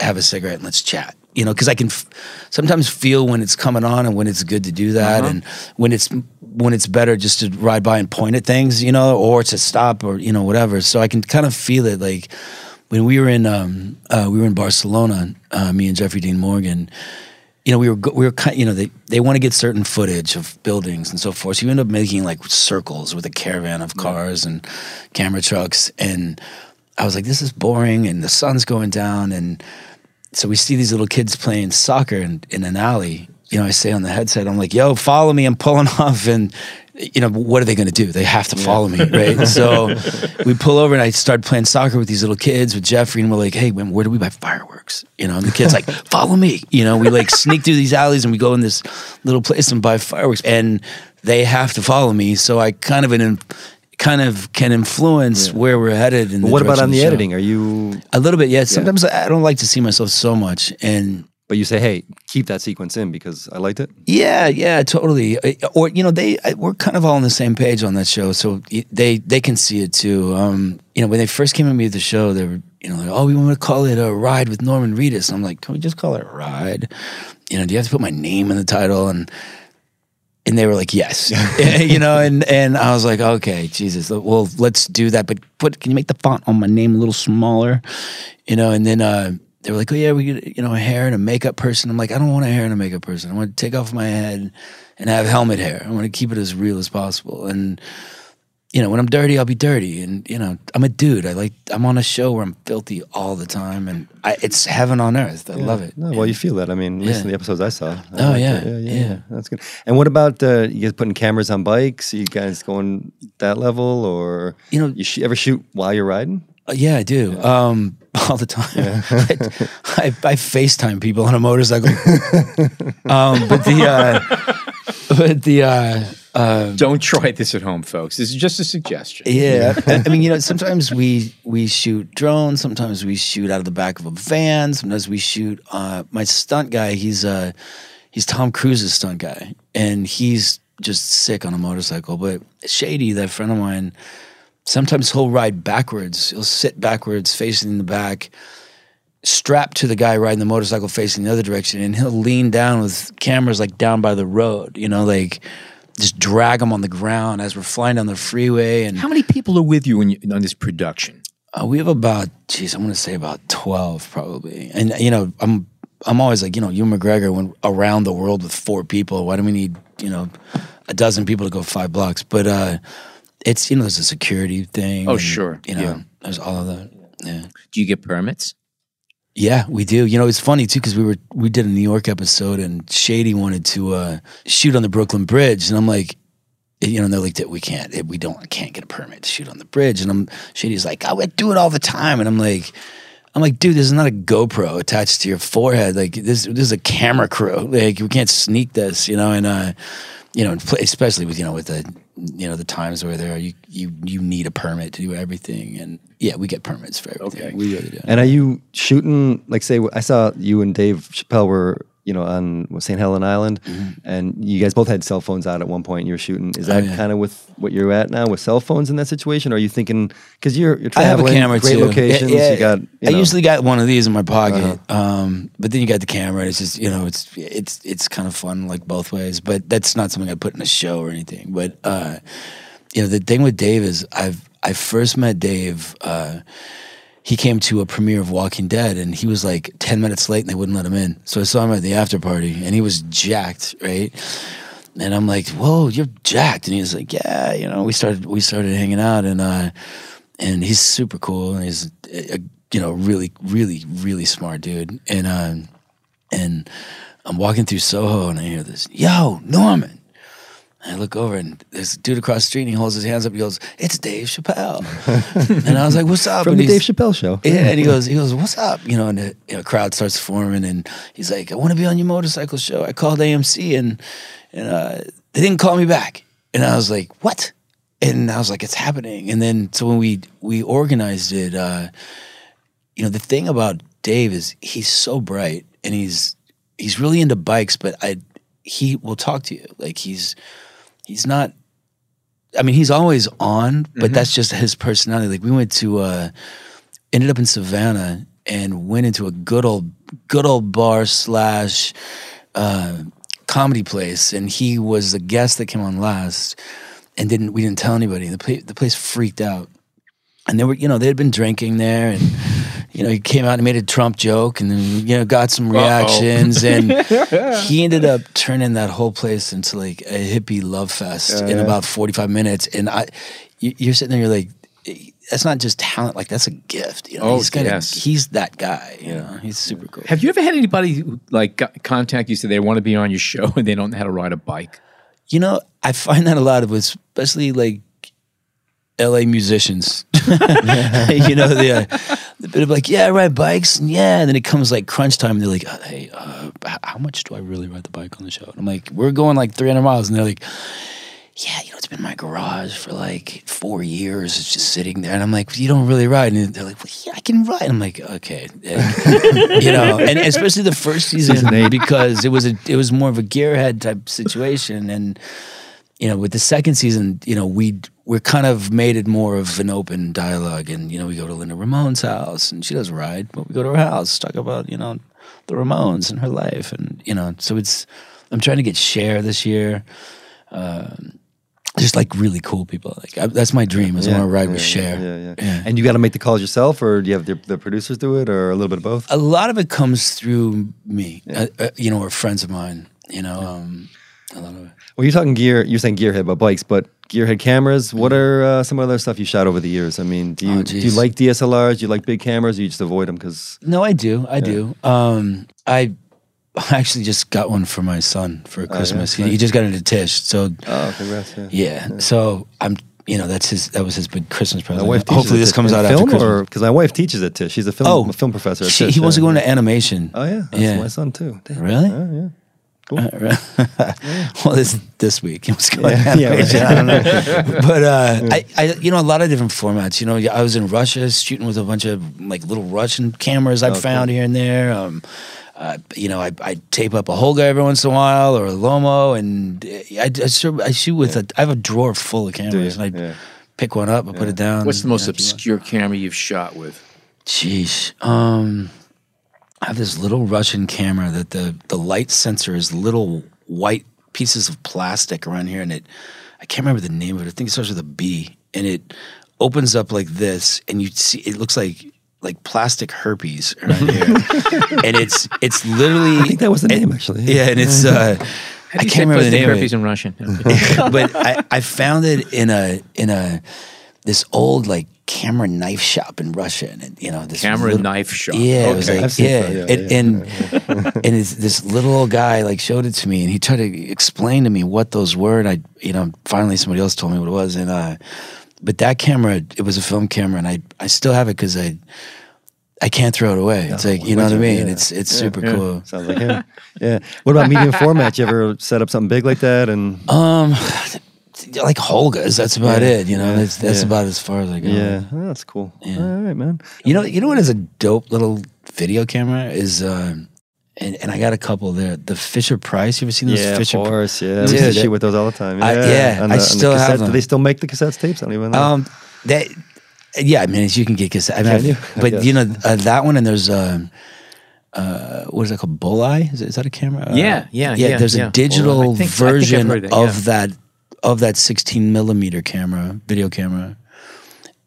Speaker 4: have a cigarette and let's chat. You know, because I can f- sometimes feel when it's coming on and when it's good to do that, uh-huh. and when it's when it's better just to ride by and point at things, you know, or to stop or you know whatever. So I can kind of feel it. Like when we were in um, uh, we were in Barcelona, uh, me and Jeffrey Dean Morgan you know, we were we were kind, you know, they they want to get certain footage of buildings and so forth. So you end up making like circles with a caravan of cars and camera trucks, and I was like, this is boring, and the sun's going down, and so we see these little kids playing soccer in, in an alley. You know, I say on the headset, I'm like, yo, follow me, I'm pulling off, and you know, what are they going to do? They have to follow me, right? so we pull over and I start playing soccer with these little kids with Jeffrey, and we're like, hey, when, where do we buy fireworks? You know, and the kid's like, follow me. You know, we like sneak through these alleys and we go in this little place and buy fireworks, and they have to follow me. So I kind of an kind of can influence where we're headed. In the
Speaker 3: what about on
Speaker 4: of
Speaker 3: the editing? Are you?
Speaker 4: A little bit, yeah. Sometimes I don't like to see myself so much, and
Speaker 3: But you say, hey, keep that sequence in because I liked it.
Speaker 4: Yeah, yeah, totally. Uh, Or you know, they I- we're kind of all on the same page on that show, so they they can see it too. Um, you know, when they first came to me at the show, they were you know, like, oh, we want to call it a ride with Norman Reedus. And I'm like, can we just call it a ride? You know, do you have to put my name in the title? And and they were like, yes, you know, and and I was like, okay, Jesus, well, let's do that. But put, can you make the font on my name a little smaller? You know, and then uh, they were like, oh yeah, we get you know a hair and a makeup person. I'm like, I don't want a hair and a makeup person. I want to take off my head and have helmet hair. I want to keep it as real as possible. And you know, when I'm dirty, I'll be dirty. And you know, I'm a dude. I like I'm on a show where I'm filthy all the time, and I, it's heaven on earth. I love it.
Speaker 3: No, well, you feel that. I mean, listen
Speaker 4: Yeah.
Speaker 3: to the episodes I saw. I
Speaker 4: Oh, yeah,
Speaker 3: yeah, yeah,
Speaker 4: yeah.
Speaker 3: yeah. That's good. And what about uh, you guys putting cameras on bikes? you guys going that level, or
Speaker 4: You know-
Speaker 3: you sh- ever shoot while you're riding?
Speaker 4: Uh, yeah, I do. Um, all the time. I, I, FaceTime people on a motorcycle. um, but the, uh, but the, uh,
Speaker 2: Don't try this at home, folks. This is just a suggestion.
Speaker 4: yeah, I, I mean, you know, sometimes we we shoot drones. Sometimes we shoot out of the back of a van. Sometimes we shoot. Uh, my stunt guy, he's uh, he's Tom Cruise's stunt guy, and he's just sick on a motorcycle. But Shady, that friend of mine, sometimes he'll ride backwards. He'll sit backwards, facing the back, strapped to the guy riding the motorcycle facing the other direction, and he'll lean down with cameras like down by the road. You know, like just drag them on the ground as we're flying down the freeway. And
Speaker 2: How many people are with you when you, on this production?
Speaker 4: uh, we have about, geez, I'm going to say about twelve probably. And you know, I'm I'm always like, you know, Ewan McGregor went around the world with four people. Why do we need, you know, a dozen people to go five blocks? But uh it's you know, there's a security thing.
Speaker 2: Oh,
Speaker 4: and,
Speaker 2: sure.
Speaker 4: You know,
Speaker 2: Yeah.
Speaker 4: there's all of that. Yeah.
Speaker 2: Do you get permits?
Speaker 4: Yeah, we do. You know, it's funny too because we were we did a New York episode and Shady wanted to uh, shoot on the Brooklyn Bridge, and I'm like, you know, and they're like, we can't, we don't, can't get a permit to shoot on the bridge, and I'm Shady's like, I would do it all the time, and I'm like. I'm like, dude, this is not a GoPro attached to your forehead. Like this, this is a camera crew. Like we can't sneak this, you know. And uh, you know, especially with you know with the you know the times where there are, you you you need a permit to do everything, and yeah, we get permits for everything.
Speaker 2: Okay.
Speaker 4: We really do.
Speaker 3: And are you shooting? Like, say, I saw you and Dave Chappelle were, you know, on St. Helena Island, and you guys both had cell phones out at one point. You were shooting. Is that
Speaker 4: Mm-hmm. Oh, yeah.
Speaker 3: kind of with what you're at now with cell phones in that situation? Or are you thinking because you're you're
Speaker 4: I have a
Speaker 3: traveling,
Speaker 4: camera
Speaker 3: great
Speaker 4: too.
Speaker 3: locations.
Speaker 4: Yeah, yeah.
Speaker 3: You got. You
Speaker 4: I
Speaker 3: know. Uh-huh.
Speaker 4: usually got one of these in my pocket, um, but then you got the camera. And it's just you know, it's it's it's kind of fun like both ways. But that's not something I put in a show or anything. But uh, you know, the thing with Dave is I've I first met Dave. Uh, he came to a premiere of Walking Dead, and he was like ten minutes late, and they wouldn't let him in. So I saw him at the after party, and he was jacked, right? And I'm like, "Whoa, you're jacked!" And he was like, "Yeah, you know." We started we started hanging out, and uh, and he's super cool, and he's a, a, you know really really really smart dude. And um, and I'm walking through Soho, and I hear this, "Yo, Norman." I look over, and this dude across the street, and he holds his hands up. He goes, "It's Dave Chappelle," and I was like, "What's up?"
Speaker 3: from
Speaker 4: And
Speaker 3: the Dave Chappelle show.
Speaker 4: yeah, and he goes, he goes, what's up? You know, and the you know, crowd starts forming, and he's like, I want to be on your motorcycle show. I called AMC, and and uh, they didn't call me back, and I was like, what? And I was like, it's happening. And then so when we we organized it, uh, you know, the thing about Dave is he's so bright, and he's he's really into bikes, but I he will talk to you like he's he's not I mean, he's always on, but that's just his personality. Like we went to uh ended up in Savannah and went into a good old good old bar slash uh comedy place and he was the guest that came on last and didn't we didn't tell anybody. The place the place freaked out. And they were, you know, they had been drinking there, and you know, he came out and made a Trump joke, and then you know, got some reactions, and he ended up turning that whole place into like a hippie love fest in about forty five minutes. And I, you- you're sitting there, you're like, that's not just talent, like that's a gift. You know,
Speaker 2: Oh,
Speaker 4: he's got a-
Speaker 2: yes.
Speaker 4: he's that guy. You know, he's super cool.
Speaker 2: Have you ever had anybody like contact you say they want to be on your show and they don't know how to ride a bike?
Speaker 4: You know, I find that a lot of, especially like L.A. musicians. you know, the, uh, the bit of like, yeah, I ride bikes, and yeah, and then it comes like crunch time, and they're like, uh, hey, uh, how much do I really ride the bike on the show? And I'm like, we're going like 300 miles, and they're like, yeah, you know, it's been in my garage for like four years. It's just sitting there, and I'm like, you don't really ride, and they're like, well, yeah, I can ride. And I'm like, okay, you know, and especially the first season because it was a it was more of a gearhead type situation, and you know, with the second season, you know, we we're kind of made it more of an open dialogue, and you know, we go to Linda Ramone's house, and she doesn't ride, but we go to her house, talk about you know the Ramones and her life, and you know, so it's I'm trying to get share this year. Um, just like really cool people. Like I, that's my dream is I want to ride with Cher.
Speaker 3: Yeah, yeah, yeah. And you got to make the calls yourself, or do you have the, the producers do it, or a little bit of both?
Speaker 4: a lot of it comes through me, uh, uh, you know, or friends of mine. You know, um, a lot of it.
Speaker 3: Well, you're talking gear. You're saying gearhead about bikes, but gearhead cameras. What are uh, some other stuff you shot over the years? I mean, do you
Speaker 4: Mm-hmm. Oh,
Speaker 3: do you like DSLRs? Do you like big cameras? Or you just avoid them because
Speaker 4: No, I do. I do. Um, I actually just got one for my son for Christmas. he, he just got into Tisch, so
Speaker 3: oh, congrats. Yeah.
Speaker 4: yeah. So I'm, you know, that's his. That was his big Christmas present. Hopefully, this comes out after
Speaker 3: film,
Speaker 4: Christmas.
Speaker 3: or because my wife teaches at Tisch. She's a film
Speaker 4: oh,
Speaker 3: a film professor.
Speaker 4: She-
Speaker 3: Tisch,
Speaker 4: he wants to go into animation.
Speaker 3: Oh yeah, that's
Speaker 4: Yeah.
Speaker 3: my son too. Damn.
Speaker 4: Really?
Speaker 3: Oh, yeah.
Speaker 4: well, this this week he was going
Speaker 3: Yeah, yeah,
Speaker 4: animation. I don't know, but uh, I, I, you know, a lot of different formats. You know, I was in Russia shooting with a bunch of like little Russian cameras I
Speaker 3: Oh,
Speaker 4: found here and there. Um, uh, you know, I, I tape up a Holga every once in a while or a Lomo, and I, I, I shoot with a. I have a drawer full of cameras, and I
Speaker 3: Yeah.
Speaker 4: pick one up, I put it down.
Speaker 2: What's the most
Speaker 4: I keep on.
Speaker 2: obscure camera you've shot with?
Speaker 4: Jeez. Um, I have this little Russian camera that the the light sensor is little white pieces of plastic around here, and it I can't remember the name of it. I think it starts with a B, and it opens up like this, and you see it looks like like plastic herpes around here, and it's it's literally
Speaker 3: I think that was the
Speaker 4: and-
Speaker 3: name actually.
Speaker 4: yeah, and it's uh, I
Speaker 2: do you say
Speaker 4: can't remember the name of
Speaker 2: herpes
Speaker 4: it
Speaker 2: in Russian?
Speaker 4: but I, I found it in a in a this old like camera knife shop in Russia, and it, you know this
Speaker 2: Camera
Speaker 4: little-
Speaker 2: knife shop.
Speaker 4: Yeah, it was
Speaker 2: Okay.
Speaker 4: like
Speaker 3: I've
Speaker 4: yeah,
Speaker 3: yeah,
Speaker 4: and
Speaker 3: yeah.
Speaker 4: and, and it's, this little old guy like showed it to me, and he tried to explain to me what those were, and I you know finally somebody else told me what it was, and uh, but that camera it was a film camera, and I I still have it because I. I can't throw it away. It's like you know what I mean.
Speaker 3: Yeah.
Speaker 4: It's it's super cool.
Speaker 3: Sounds like him. yeah. What about medium format? You ever set up something big like that? And
Speaker 4: Um, like Holga's. That's about
Speaker 3: Yeah,
Speaker 4: it. You know,
Speaker 3: yeah,
Speaker 4: that's that's
Speaker 3: yeah.
Speaker 4: about as far as I go.
Speaker 3: yeah, oh, that's cool.
Speaker 4: Yeah.
Speaker 3: All right, man.
Speaker 4: You know, you know what is a dope little video camera is, um, and and I got a couple there. The Fisher Price. You ever seen those
Speaker 3: yeah,
Speaker 4: Fisher?
Speaker 3: of
Speaker 4: Pri-
Speaker 3: course. Yeah, we
Speaker 4: Dude,
Speaker 3: used to shoot with those all the time. Yeah,
Speaker 4: I- yeah,
Speaker 3: And
Speaker 4: I
Speaker 3: the- and the
Speaker 4: still have them.
Speaker 3: Do they still make the cassettes tapes? I don't even know.
Speaker 4: Um, that. Yeah, I mean, you can get cassette. I mean,
Speaker 3: Can you?
Speaker 4: But
Speaker 3: guess.
Speaker 4: you know uh, that one, and there's um, uh, what is that called? Bulleye? Is, it, is that a camera? Uh,
Speaker 2: Yeah, yeah, yeah,
Speaker 4: There's
Speaker 2: yeah.
Speaker 4: a digital
Speaker 2: Bulleye. Think- I think I've
Speaker 4: version of
Speaker 2: yeah.
Speaker 4: that of that 16 millimeter camera, video camera.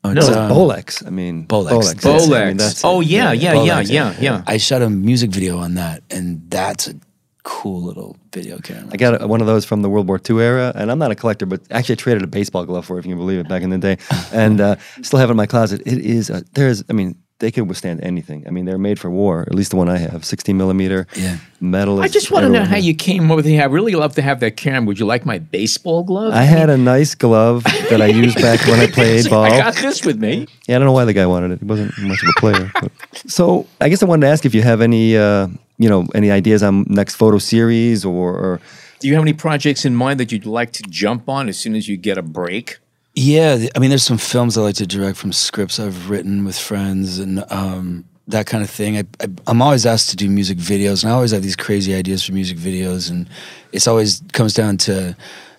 Speaker 3: no,
Speaker 4: It's,
Speaker 3: it's
Speaker 4: uh,
Speaker 3: Bolex. I mean,
Speaker 4: Bolex.
Speaker 3: Bolex. yes, I mean, that's
Speaker 2: oh yeah, yeah, yeah,
Speaker 4: Bolex,
Speaker 2: yeah, yeah.
Speaker 4: I shot a music video on that, and that's a cool little video camera.
Speaker 3: I got a, one of those from the World War II era, and I'm not a collector, but actually I traded a baseball glove for it, if you can believe it, back in the day, and uh, still have it in my closet. It is, a, there's, I mean, they can withstand anything. I mean, they're made for war. At least the one I have, 16 millimeter.
Speaker 4: Yeah.
Speaker 3: metal.
Speaker 2: I just want to know how you came over there. I really love to have that camera. Would you like my baseball glove?
Speaker 3: I had a nice glove that I used back when I played ball.
Speaker 2: I got this with me.
Speaker 3: Yeah, I don't know why the guy wanted it. He wasn't much of a player. but- So I guess I wanted to ask if you have any, uh, you know, any ideas on next photo series or, or
Speaker 2: Do you have any projects in mind that you'd like to jump on as soon as you get a break?
Speaker 4: Yeah, I mean, there's some films I like to direct from scripts I've written with friends and um, that kind of thing. I, I'm always asked to do music videos, and I always have these crazy ideas for music videos, and it's always comes down to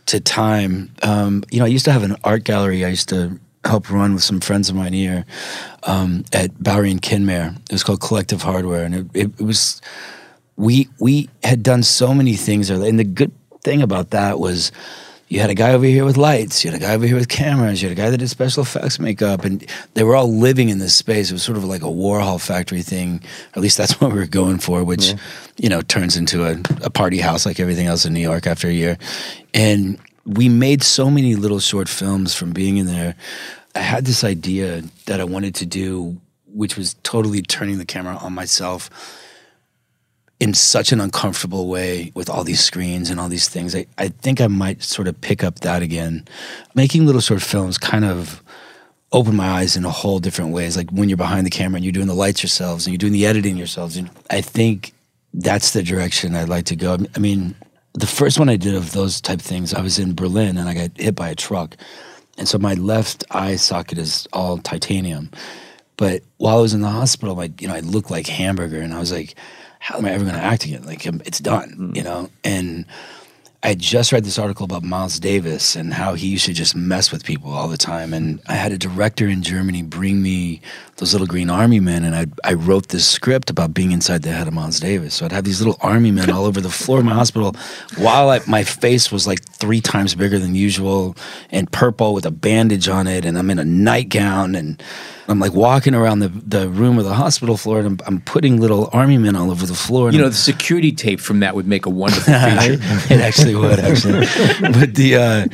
Speaker 4: to time. Um, you know, I used to have an art gallery. I used to help run with some friends of mine here um, at Bowery and Kenmare. It was called Collective Hardware, and it, it, it was we we had done so many things there. And the good thing about that was you had a guy over here with lights, you had a guy over here with cameras, you had a guy that did special effects makeup, and they were all living in this space. It was sort of like a Warhol factory thing. At least that's what we were going for, which you know turns into a, a party house like everything else in New York after a year. And we made so many little short films from being in there. I had this idea that I wanted to do, which was totally turning the camera on myself in such an uncomfortable way with all these screens and all these things. I, I think I might sort of pick up that again. Making little short films kind of opened my eyes in a whole different ways. Like when you're behind the camera and you're doing the lights yourselves and you're doing the editing yourselves. And I think that's the direction I'd like to go. I mean, the first one I did of those type things, I was in Berlin and I got hit by a truck. And so my left eye socket is all titanium. But while I was in the hospital, like, you know, I looked like hamburger and I was like, how am I ever going to act again? Like, it's done, mm-hmm. you know? And I just read this article about Miles Davis and how he used to just mess with people all the time. And I had a director in Germany bring me those little green army men, and I, I wrote this script about being inside the head of Miles Davis. So I'd have these little army men all over the floor of my hospital while I, my face was like three times bigger than usual and purple with a bandage on it. And I'm in a nightgown and I'm like walking around the, the room of the hospital floor and I'm, I'm putting little army men all over the floor. And
Speaker 2: You know,
Speaker 4: I'm-
Speaker 2: the security tape from that would make a wonderful feature.
Speaker 4: it actually would actually but the uh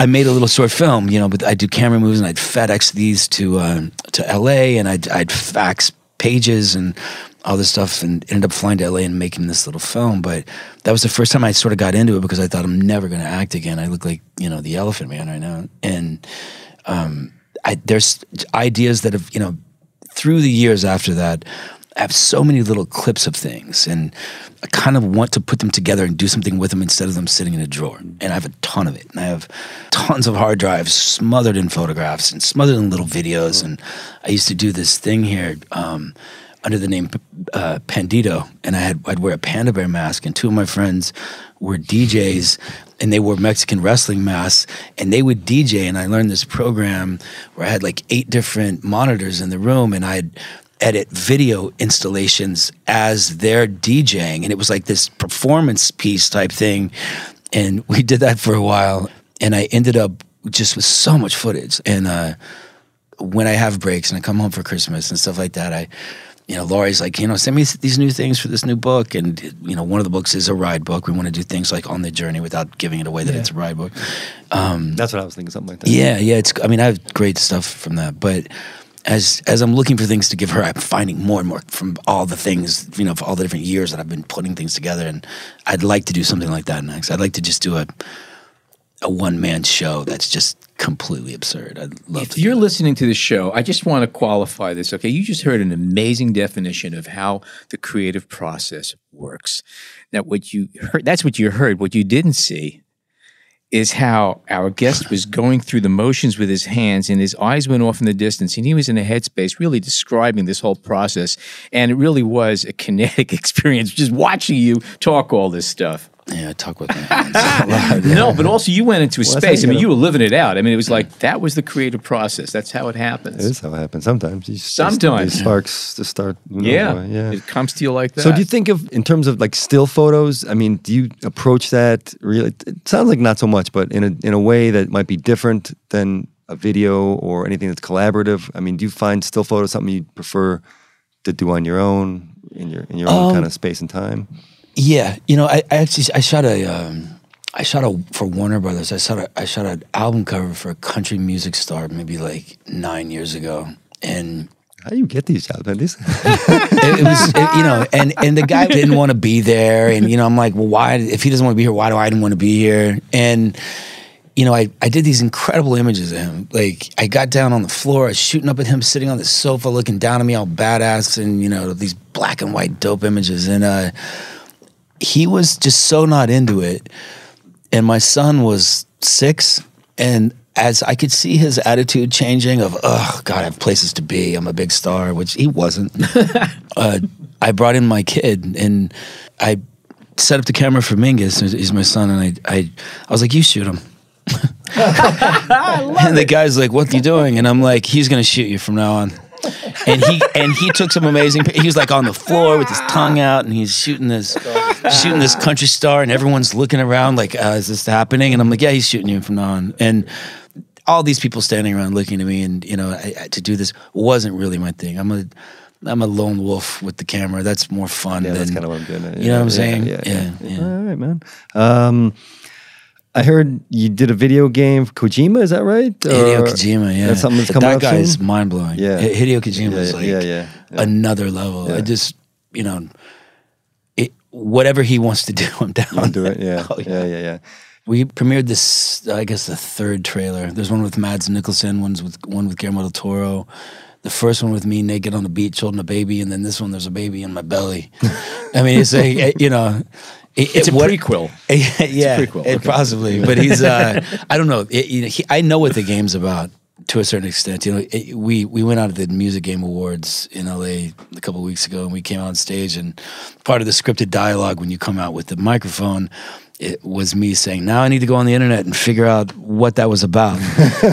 Speaker 4: I made a little short film, you know, but I do camera moves and I'd FedEx these to uh, to LA and I'd I'd fax pages and all this stuff and ended up flying to LA and making this little film. But that was the first time I sort of got into it because I thought I'm never gonna act again. I look like, you know, the elephant man right now. And um I there's ideas that have, you know, through the years after that, I have so many little clips of things, and I kind of want to put them together and do something with them instead of them sitting in a drawer. And I have a ton of it, and I have tons of hard drives smothered in photographs and smothered in little videos. And I used to do this thing here um, under the name uh, Pandito, and I had I'd wear a panda bear mask, and two of my friends were DJs and they wore Mexican wrestling masks and they would DJ and I learned this program where I had like eight different monitors in the room and I'd edit video installations as they're DJing and it was like this performance piece type thing and we did that for a while and I ended up just with so much footage and uh when I have breaks and I come home for Christmas and stuff like that, I you know, Laurie's like, you know, send me these new things for this new book, and you know, one of the books is a ride book. We want to do things like on the journey without giving it away that it's a ride book.
Speaker 3: That's what I was thinking, something like that.
Speaker 4: Yeah, yeah. It's. I mean, I have great stuff from that, but as as I'm looking for things to give her, I'm finding more and more from all the things, you know, for all the different years that I've been putting things together, and I'd like to do something like that next. I'd like to just do a a one man show that's just completely absurd. I'd love
Speaker 2: If
Speaker 4: to.
Speaker 2: you're listening to the show, I just want to qualify this. Okay, you just heard an amazing definition of how the creative process works. Now, what you heard—that's what you heard. What you didn't see is how our guest was going through the motions with his hands and his eyes went off in the distance and he was in a headspace really describing this whole process and it really was a kinetic experience just watching you talk all this stuff
Speaker 4: yeah, I talk with my hands. a lot, yeah.
Speaker 2: no but also you went into a
Speaker 3: that's how
Speaker 2: space i
Speaker 3: you
Speaker 2: mean
Speaker 3: gotta-
Speaker 2: you were living it out i mean it was like that was the creative process that's how it happens
Speaker 3: It is how it happens sometimes. You just-
Speaker 2: Sometimes.
Speaker 3: these sparks just start. who knows
Speaker 2: yeah,
Speaker 3: yeah.
Speaker 2: it comes to you like that
Speaker 3: So do you think of in terms of like still photos? I mean, do you approach that really? It sounds like not so much, but in a in a way that might be different than a video or anything that's collaborative. I mean, do you find still photos something you prefer to do on your own in your in your own
Speaker 4: Um,
Speaker 3: kind of space and time?
Speaker 4: Yeah, you know, I, I actually I shot a um, I shot a for Warner Brothers. I shot a I shot an album cover for a country music star maybe like nine years ago, and
Speaker 3: How do you get these jobs?
Speaker 4: It, it was it- you know, and and the guy didn't want to be there, and you know, I'm like, well, why? If he doesn't want to be here, why do I want to be here? And you know, I, I did these incredible images of him. Like I got down on the floor, I was shooting up at him sitting on the sofa, looking down at me all badass, and you know, these black and white dope images. And uh, he was just so not into it. And my son was six, and as I could see his attitude changing of, oh God, I have places to be. I'm a big star, which he wasn't. uh, I brought in my kid and I set up the camera for Mingus. He's my son, and I, I, I was like, "You shoot him." and the guy's like, "What are you doing?" And I'm like, "He's gonna shoot you from now on." And he and he took some amazing. He was like on the floor with his tongue out, and he's shooting this, shooting this country star, and everyone's looking around like, uh, "Is this happening?" And I'm like, "Yeah, he's shooting you from now on." And all these people standing around looking at me, and you know, I, I, to do this wasn't really my thing. I'm a I'm a lone wolf with the camera. That's more fun.
Speaker 3: Yeah,
Speaker 4: than,
Speaker 3: that's kind of what I'm doing.
Speaker 4: You know what I'm saying?
Speaker 3: Yeah, yeah,
Speaker 4: Yeah.
Speaker 3: All right, man. Um, I heard you did a video game, Kojima. Is that right?
Speaker 4: Hideo Kojima, yeah.
Speaker 3: That's something that's coming
Speaker 4: that
Speaker 3: up
Speaker 4: guy
Speaker 3: soon?
Speaker 4: is mind blowing.
Speaker 3: Yeah.
Speaker 4: Hideo Kojima is like another level. I just, you know, whatever he wants to do, I'm down.
Speaker 3: I'll do it. Yeah,
Speaker 4: Oh,
Speaker 3: yeah, yeah, yeah.
Speaker 4: We premiered this, I guess, the third trailer. There's one with Mads Mikkelsen, one's with one with Guillermo del Toro. The first one with me naked on the beach holding a baby, and then this one there's a baby in my belly. I mean, it's a you know, it,
Speaker 2: it's
Speaker 4: it-
Speaker 2: a
Speaker 4: what-
Speaker 2: prequel
Speaker 4: yeah,
Speaker 2: prequel,
Speaker 4: it-
Speaker 2: okay.
Speaker 4: possibly. But he's, uh, I don't know. It, you know he, I know what the game's about to a certain extent. You know, it, we we went out to the Music Game Awards in LA a couple of weeks ago, and we came on stage, and part of the scripted dialogue when you come out with the microphone. It was me saying, "Now I need to go on the internet and figure out what that was about,"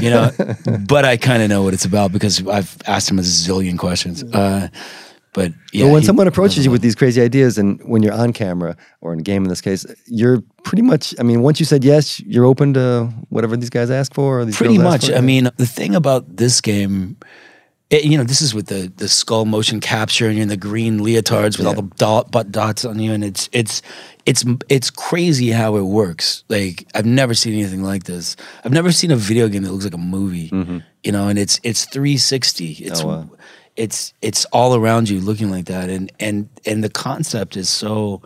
Speaker 4: you know. but I kind of know what it's about because I've asked him a zillion questions. Uh, but yeah,
Speaker 3: but when
Speaker 4: he-
Speaker 3: someone approaches you with these crazy ideas, and when you're on camera or in a game in this case, you're pretty much. I mean, once you said yes, you're open to whatever these guys ask for. Or these
Speaker 4: pretty much. I mean, the thing about this game, it, you know, this is with the the skull motion capture and you're in the green leotards with all the dot butt dots on you, and it's it's it's it's crazy how it works. Like I've never seen anything like this. I've never seen a video game that looks like a movie. You know, and it's it's 360. It's
Speaker 3: Mm-hmm. Oh, wow.
Speaker 4: It's it's all around you looking like that, and and and the concept is so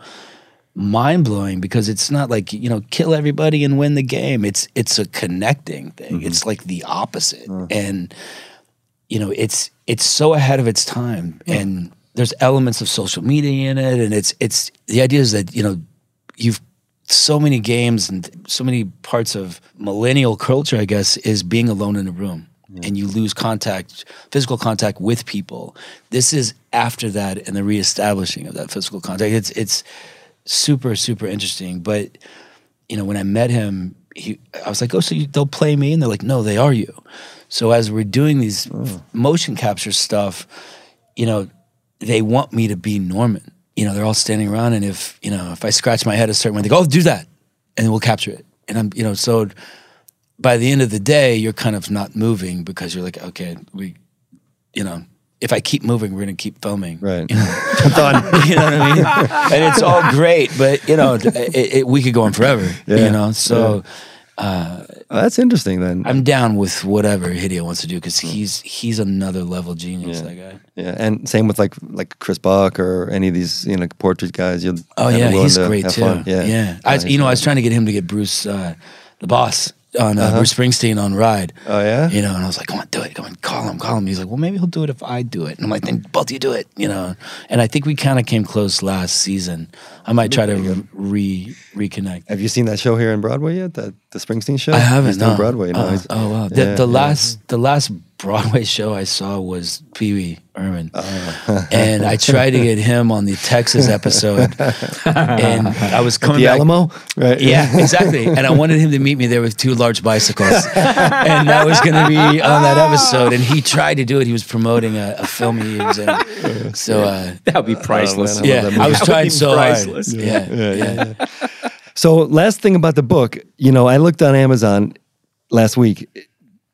Speaker 4: mind blowing because it's not like you know kill everybody and win the game. It's it's a connecting thing.
Speaker 3: Mm-hmm.
Speaker 4: It's like the opposite, and you know it's it's so ahead of its time, and there's elements of social media in it, and it's it's the idea is that you know you've so many games and so many parts of millennial culture, I guess, is being alone in a room. And you lose contact, physical contact with people. This is after that and the reestablishing of that physical contact. It's it's super super interesting. But you know, when I met him, he, I was like, "Oh, so you, they'll play me?" And they're like, "No, they are you." So as we're doing these f- motion capture stuff, you know, they want me to be Norman. You know, they're all standing around, and if you know, if I scratch my head a certain way, they go, "Oh, do that," and we'll capture it. And I'm, you know, so by the end of the day, you're kind of not moving because you're like, okay, we, you know, if I keep moving, we're gonna keep filming.
Speaker 3: Right.
Speaker 4: Done. you know what I mean? And it's all great, but you know, it, it, we could go on forever.
Speaker 3: Yeah.
Speaker 4: You know, so.
Speaker 3: Oh, that's interesting then.
Speaker 4: I'm down with whatever Hideo wants to do because he's he's another level genius.
Speaker 3: Yeah.
Speaker 4: That guy.
Speaker 3: yeah, and same with like like Chris Buck or any of these you know portrait guys. You'll
Speaker 4: Oh yeah, he's great too.
Speaker 3: fun. Yeah,
Speaker 4: yeah. I, you know, I was trying to get him to get Bruce, uh, the boss, on uh, Bruce Springsteen on Ride.
Speaker 3: Oh yeah.
Speaker 4: You know, and I was like, "Come on, do it! Come on, call him, call him." He's like, "Well, maybe he'll do it if I do it." And I'm like, "Then both of you do it." You know, and I think we kind of came close last season. I might try to re reconnect.
Speaker 3: Have you seen that show here in Broadway yet? The the Springsteen show.
Speaker 4: I haven't.
Speaker 3: He's
Speaker 4: no.
Speaker 3: Broadway now.
Speaker 4: Uh,
Speaker 3: He's-
Speaker 4: oh wow! The,
Speaker 3: yeah,
Speaker 4: the
Speaker 3: yeah.
Speaker 4: last the last Broadway show I saw was Pee Wee Herman,
Speaker 3: Oh.
Speaker 4: and I tried to get him on the Texas episode, and I was coming
Speaker 3: the
Speaker 4: back.
Speaker 3: Alamo, right?
Speaker 4: Yeah, exactly. And I wanted him to meet me there with two large bicycles, and that was going to be on that episode. And he tried to do it. He was promoting a, a film he was in. So uh,
Speaker 2: That would be priceless.
Speaker 3: man, I
Speaker 4: yeah, I was
Speaker 2: That
Speaker 4: trying so
Speaker 2: priceless.
Speaker 4: hard. Yeah,
Speaker 3: yeah,
Speaker 4: yeah.
Speaker 3: yeah. So last thing about the book, you know, I looked on Amazon last week.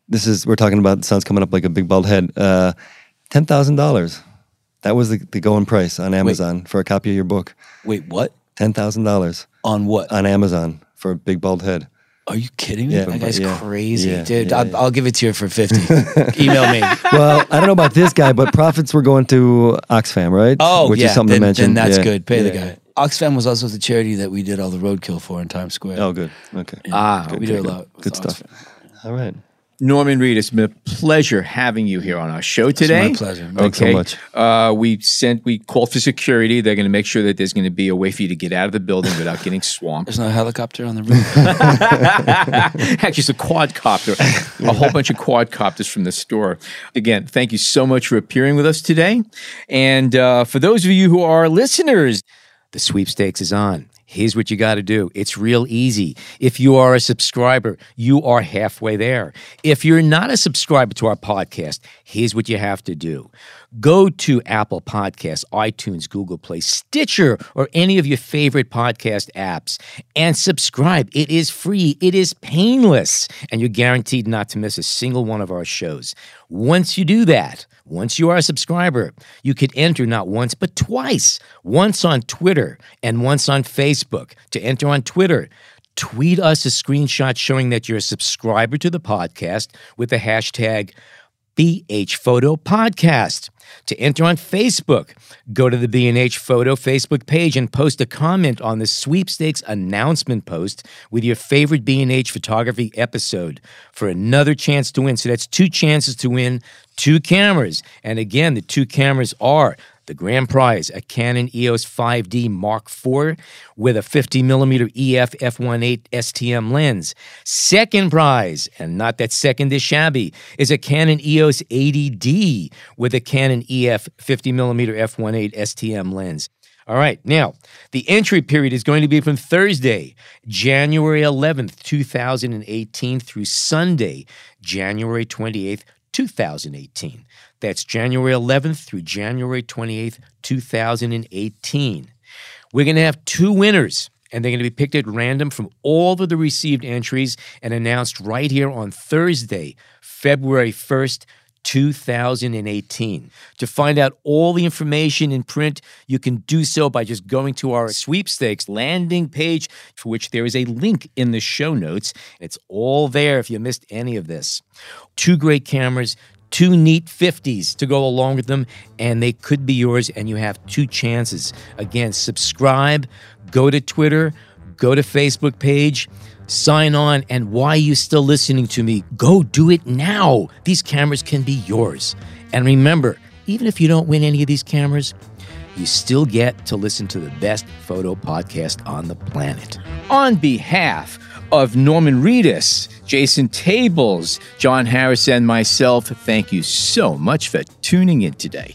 Speaker 3: This is we're talking about the sun's coming up like a big bald head. Uh, Ten thousand dollars. That was the, the going price on Amazon for a copy of your book.
Speaker 4: Wait, what?
Speaker 3: Ten thousand dollars
Speaker 4: On what?
Speaker 3: on Amazon for a big bald head.
Speaker 4: Are you kidding me?
Speaker 3: Yeah,
Speaker 4: that guy's
Speaker 3: yeah,
Speaker 4: crazy,
Speaker 3: yeah,
Speaker 4: dude.
Speaker 3: yeah,
Speaker 4: I'll,
Speaker 3: yeah.
Speaker 4: I'll give it to you for fifty. Email me.
Speaker 3: Well, I don't know about this guy, but profits were going to Oxfam, right?
Speaker 4: Oh,
Speaker 3: which
Speaker 4: yeah.
Speaker 3: is something
Speaker 4: then,
Speaker 3: to mention.
Speaker 4: Then that's
Speaker 3: Yeah,
Speaker 4: good. Pay the guy. Oxfam was also the charity that we did all the roadkill for in Times Square.
Speaker 3: Oh, good. Okay.
Speaker 2: Ah,
Speaker 4: we did a lot. with
Speaker 3: Good stuff. All right.
Speaker 2: Norman Reed, it's been a pleasure having you here on our show today.
Speaker 4: my pleasure.
Speaker 3: Thanks so much.
Speaker 2: Uh, we sent, we called for security. They're going to make sure that there's going to be a way for you to get out of the building without getting swamped.
Speaker 4: There's no helicopter on the roof.
Speaker 2: Actually, it's a quadcopter, a whole bunch of quadcopters from the store. Again, thank you so much for appearing with us today. And uh, for those of you who are listeners, the sweepstakes is on. Here's what you got to do. It's real easy. If you are a subscriber, you are halfway there. If you're not a subscriber to our podcast, here's what you have to do. Go to Apple Podcasts, iTunes, Google Play, Stitcher, or any of your favorite podcast apps and subscribe. It is free, it is painless, and you're guaranteed not to miss a single one of our shows. Once you do that, once you are a subscriber, you could enter not once but twice. Once on Twitter and once on Facebook. To enter on Twitter, tweet us a screenshot showing that you're a subscriber to the podcast with the hashtag BH Photo Podcast. To enter on Facebook, go to the B&H Photo Facebook page and post a comment on the sweepstakes announcement post with your favorite B&H photography episode for another chance to win. So that's two chances to win two cameras. And again, the two cameras are the grand prize, a Canon EOS 5D Mark IV with a 50 millimeter E EF f1.8 STM lens. Second prize, and not that second is shabby, is a Canon EOS 80D with a Canon EF 50 millimeter f1.8 STM lens. All right, now the entry period is going to be from Thursday, January 11th, 2018, through Sunday, January 28th, 2018. That's January 11th through January 28th, 2018. We're going to have two winners, and they're going to be picked at random from all of the received entries and announced right here on Thursday, February 1st. 2018. To find out all the information in print, you can do so by just going to our sweepstakes landing page, for which there is a link in the show notes. It's all there if you missed any of this. Two great cameras, two neat 50s to go along with them, and they could be yours, and you have two chances. Again, subscribe, go to Twitter, go to Facebook page, sign on, and why are you still listening to me? Go do it now. These cameras can be yours. And remember, even if you don't win any of these cameras, you still get to listen to the best photo podcast on the planet. On behalf of Norman Reedus, Jason Tables, John Harris, and myself, thank you so much for tuning in today.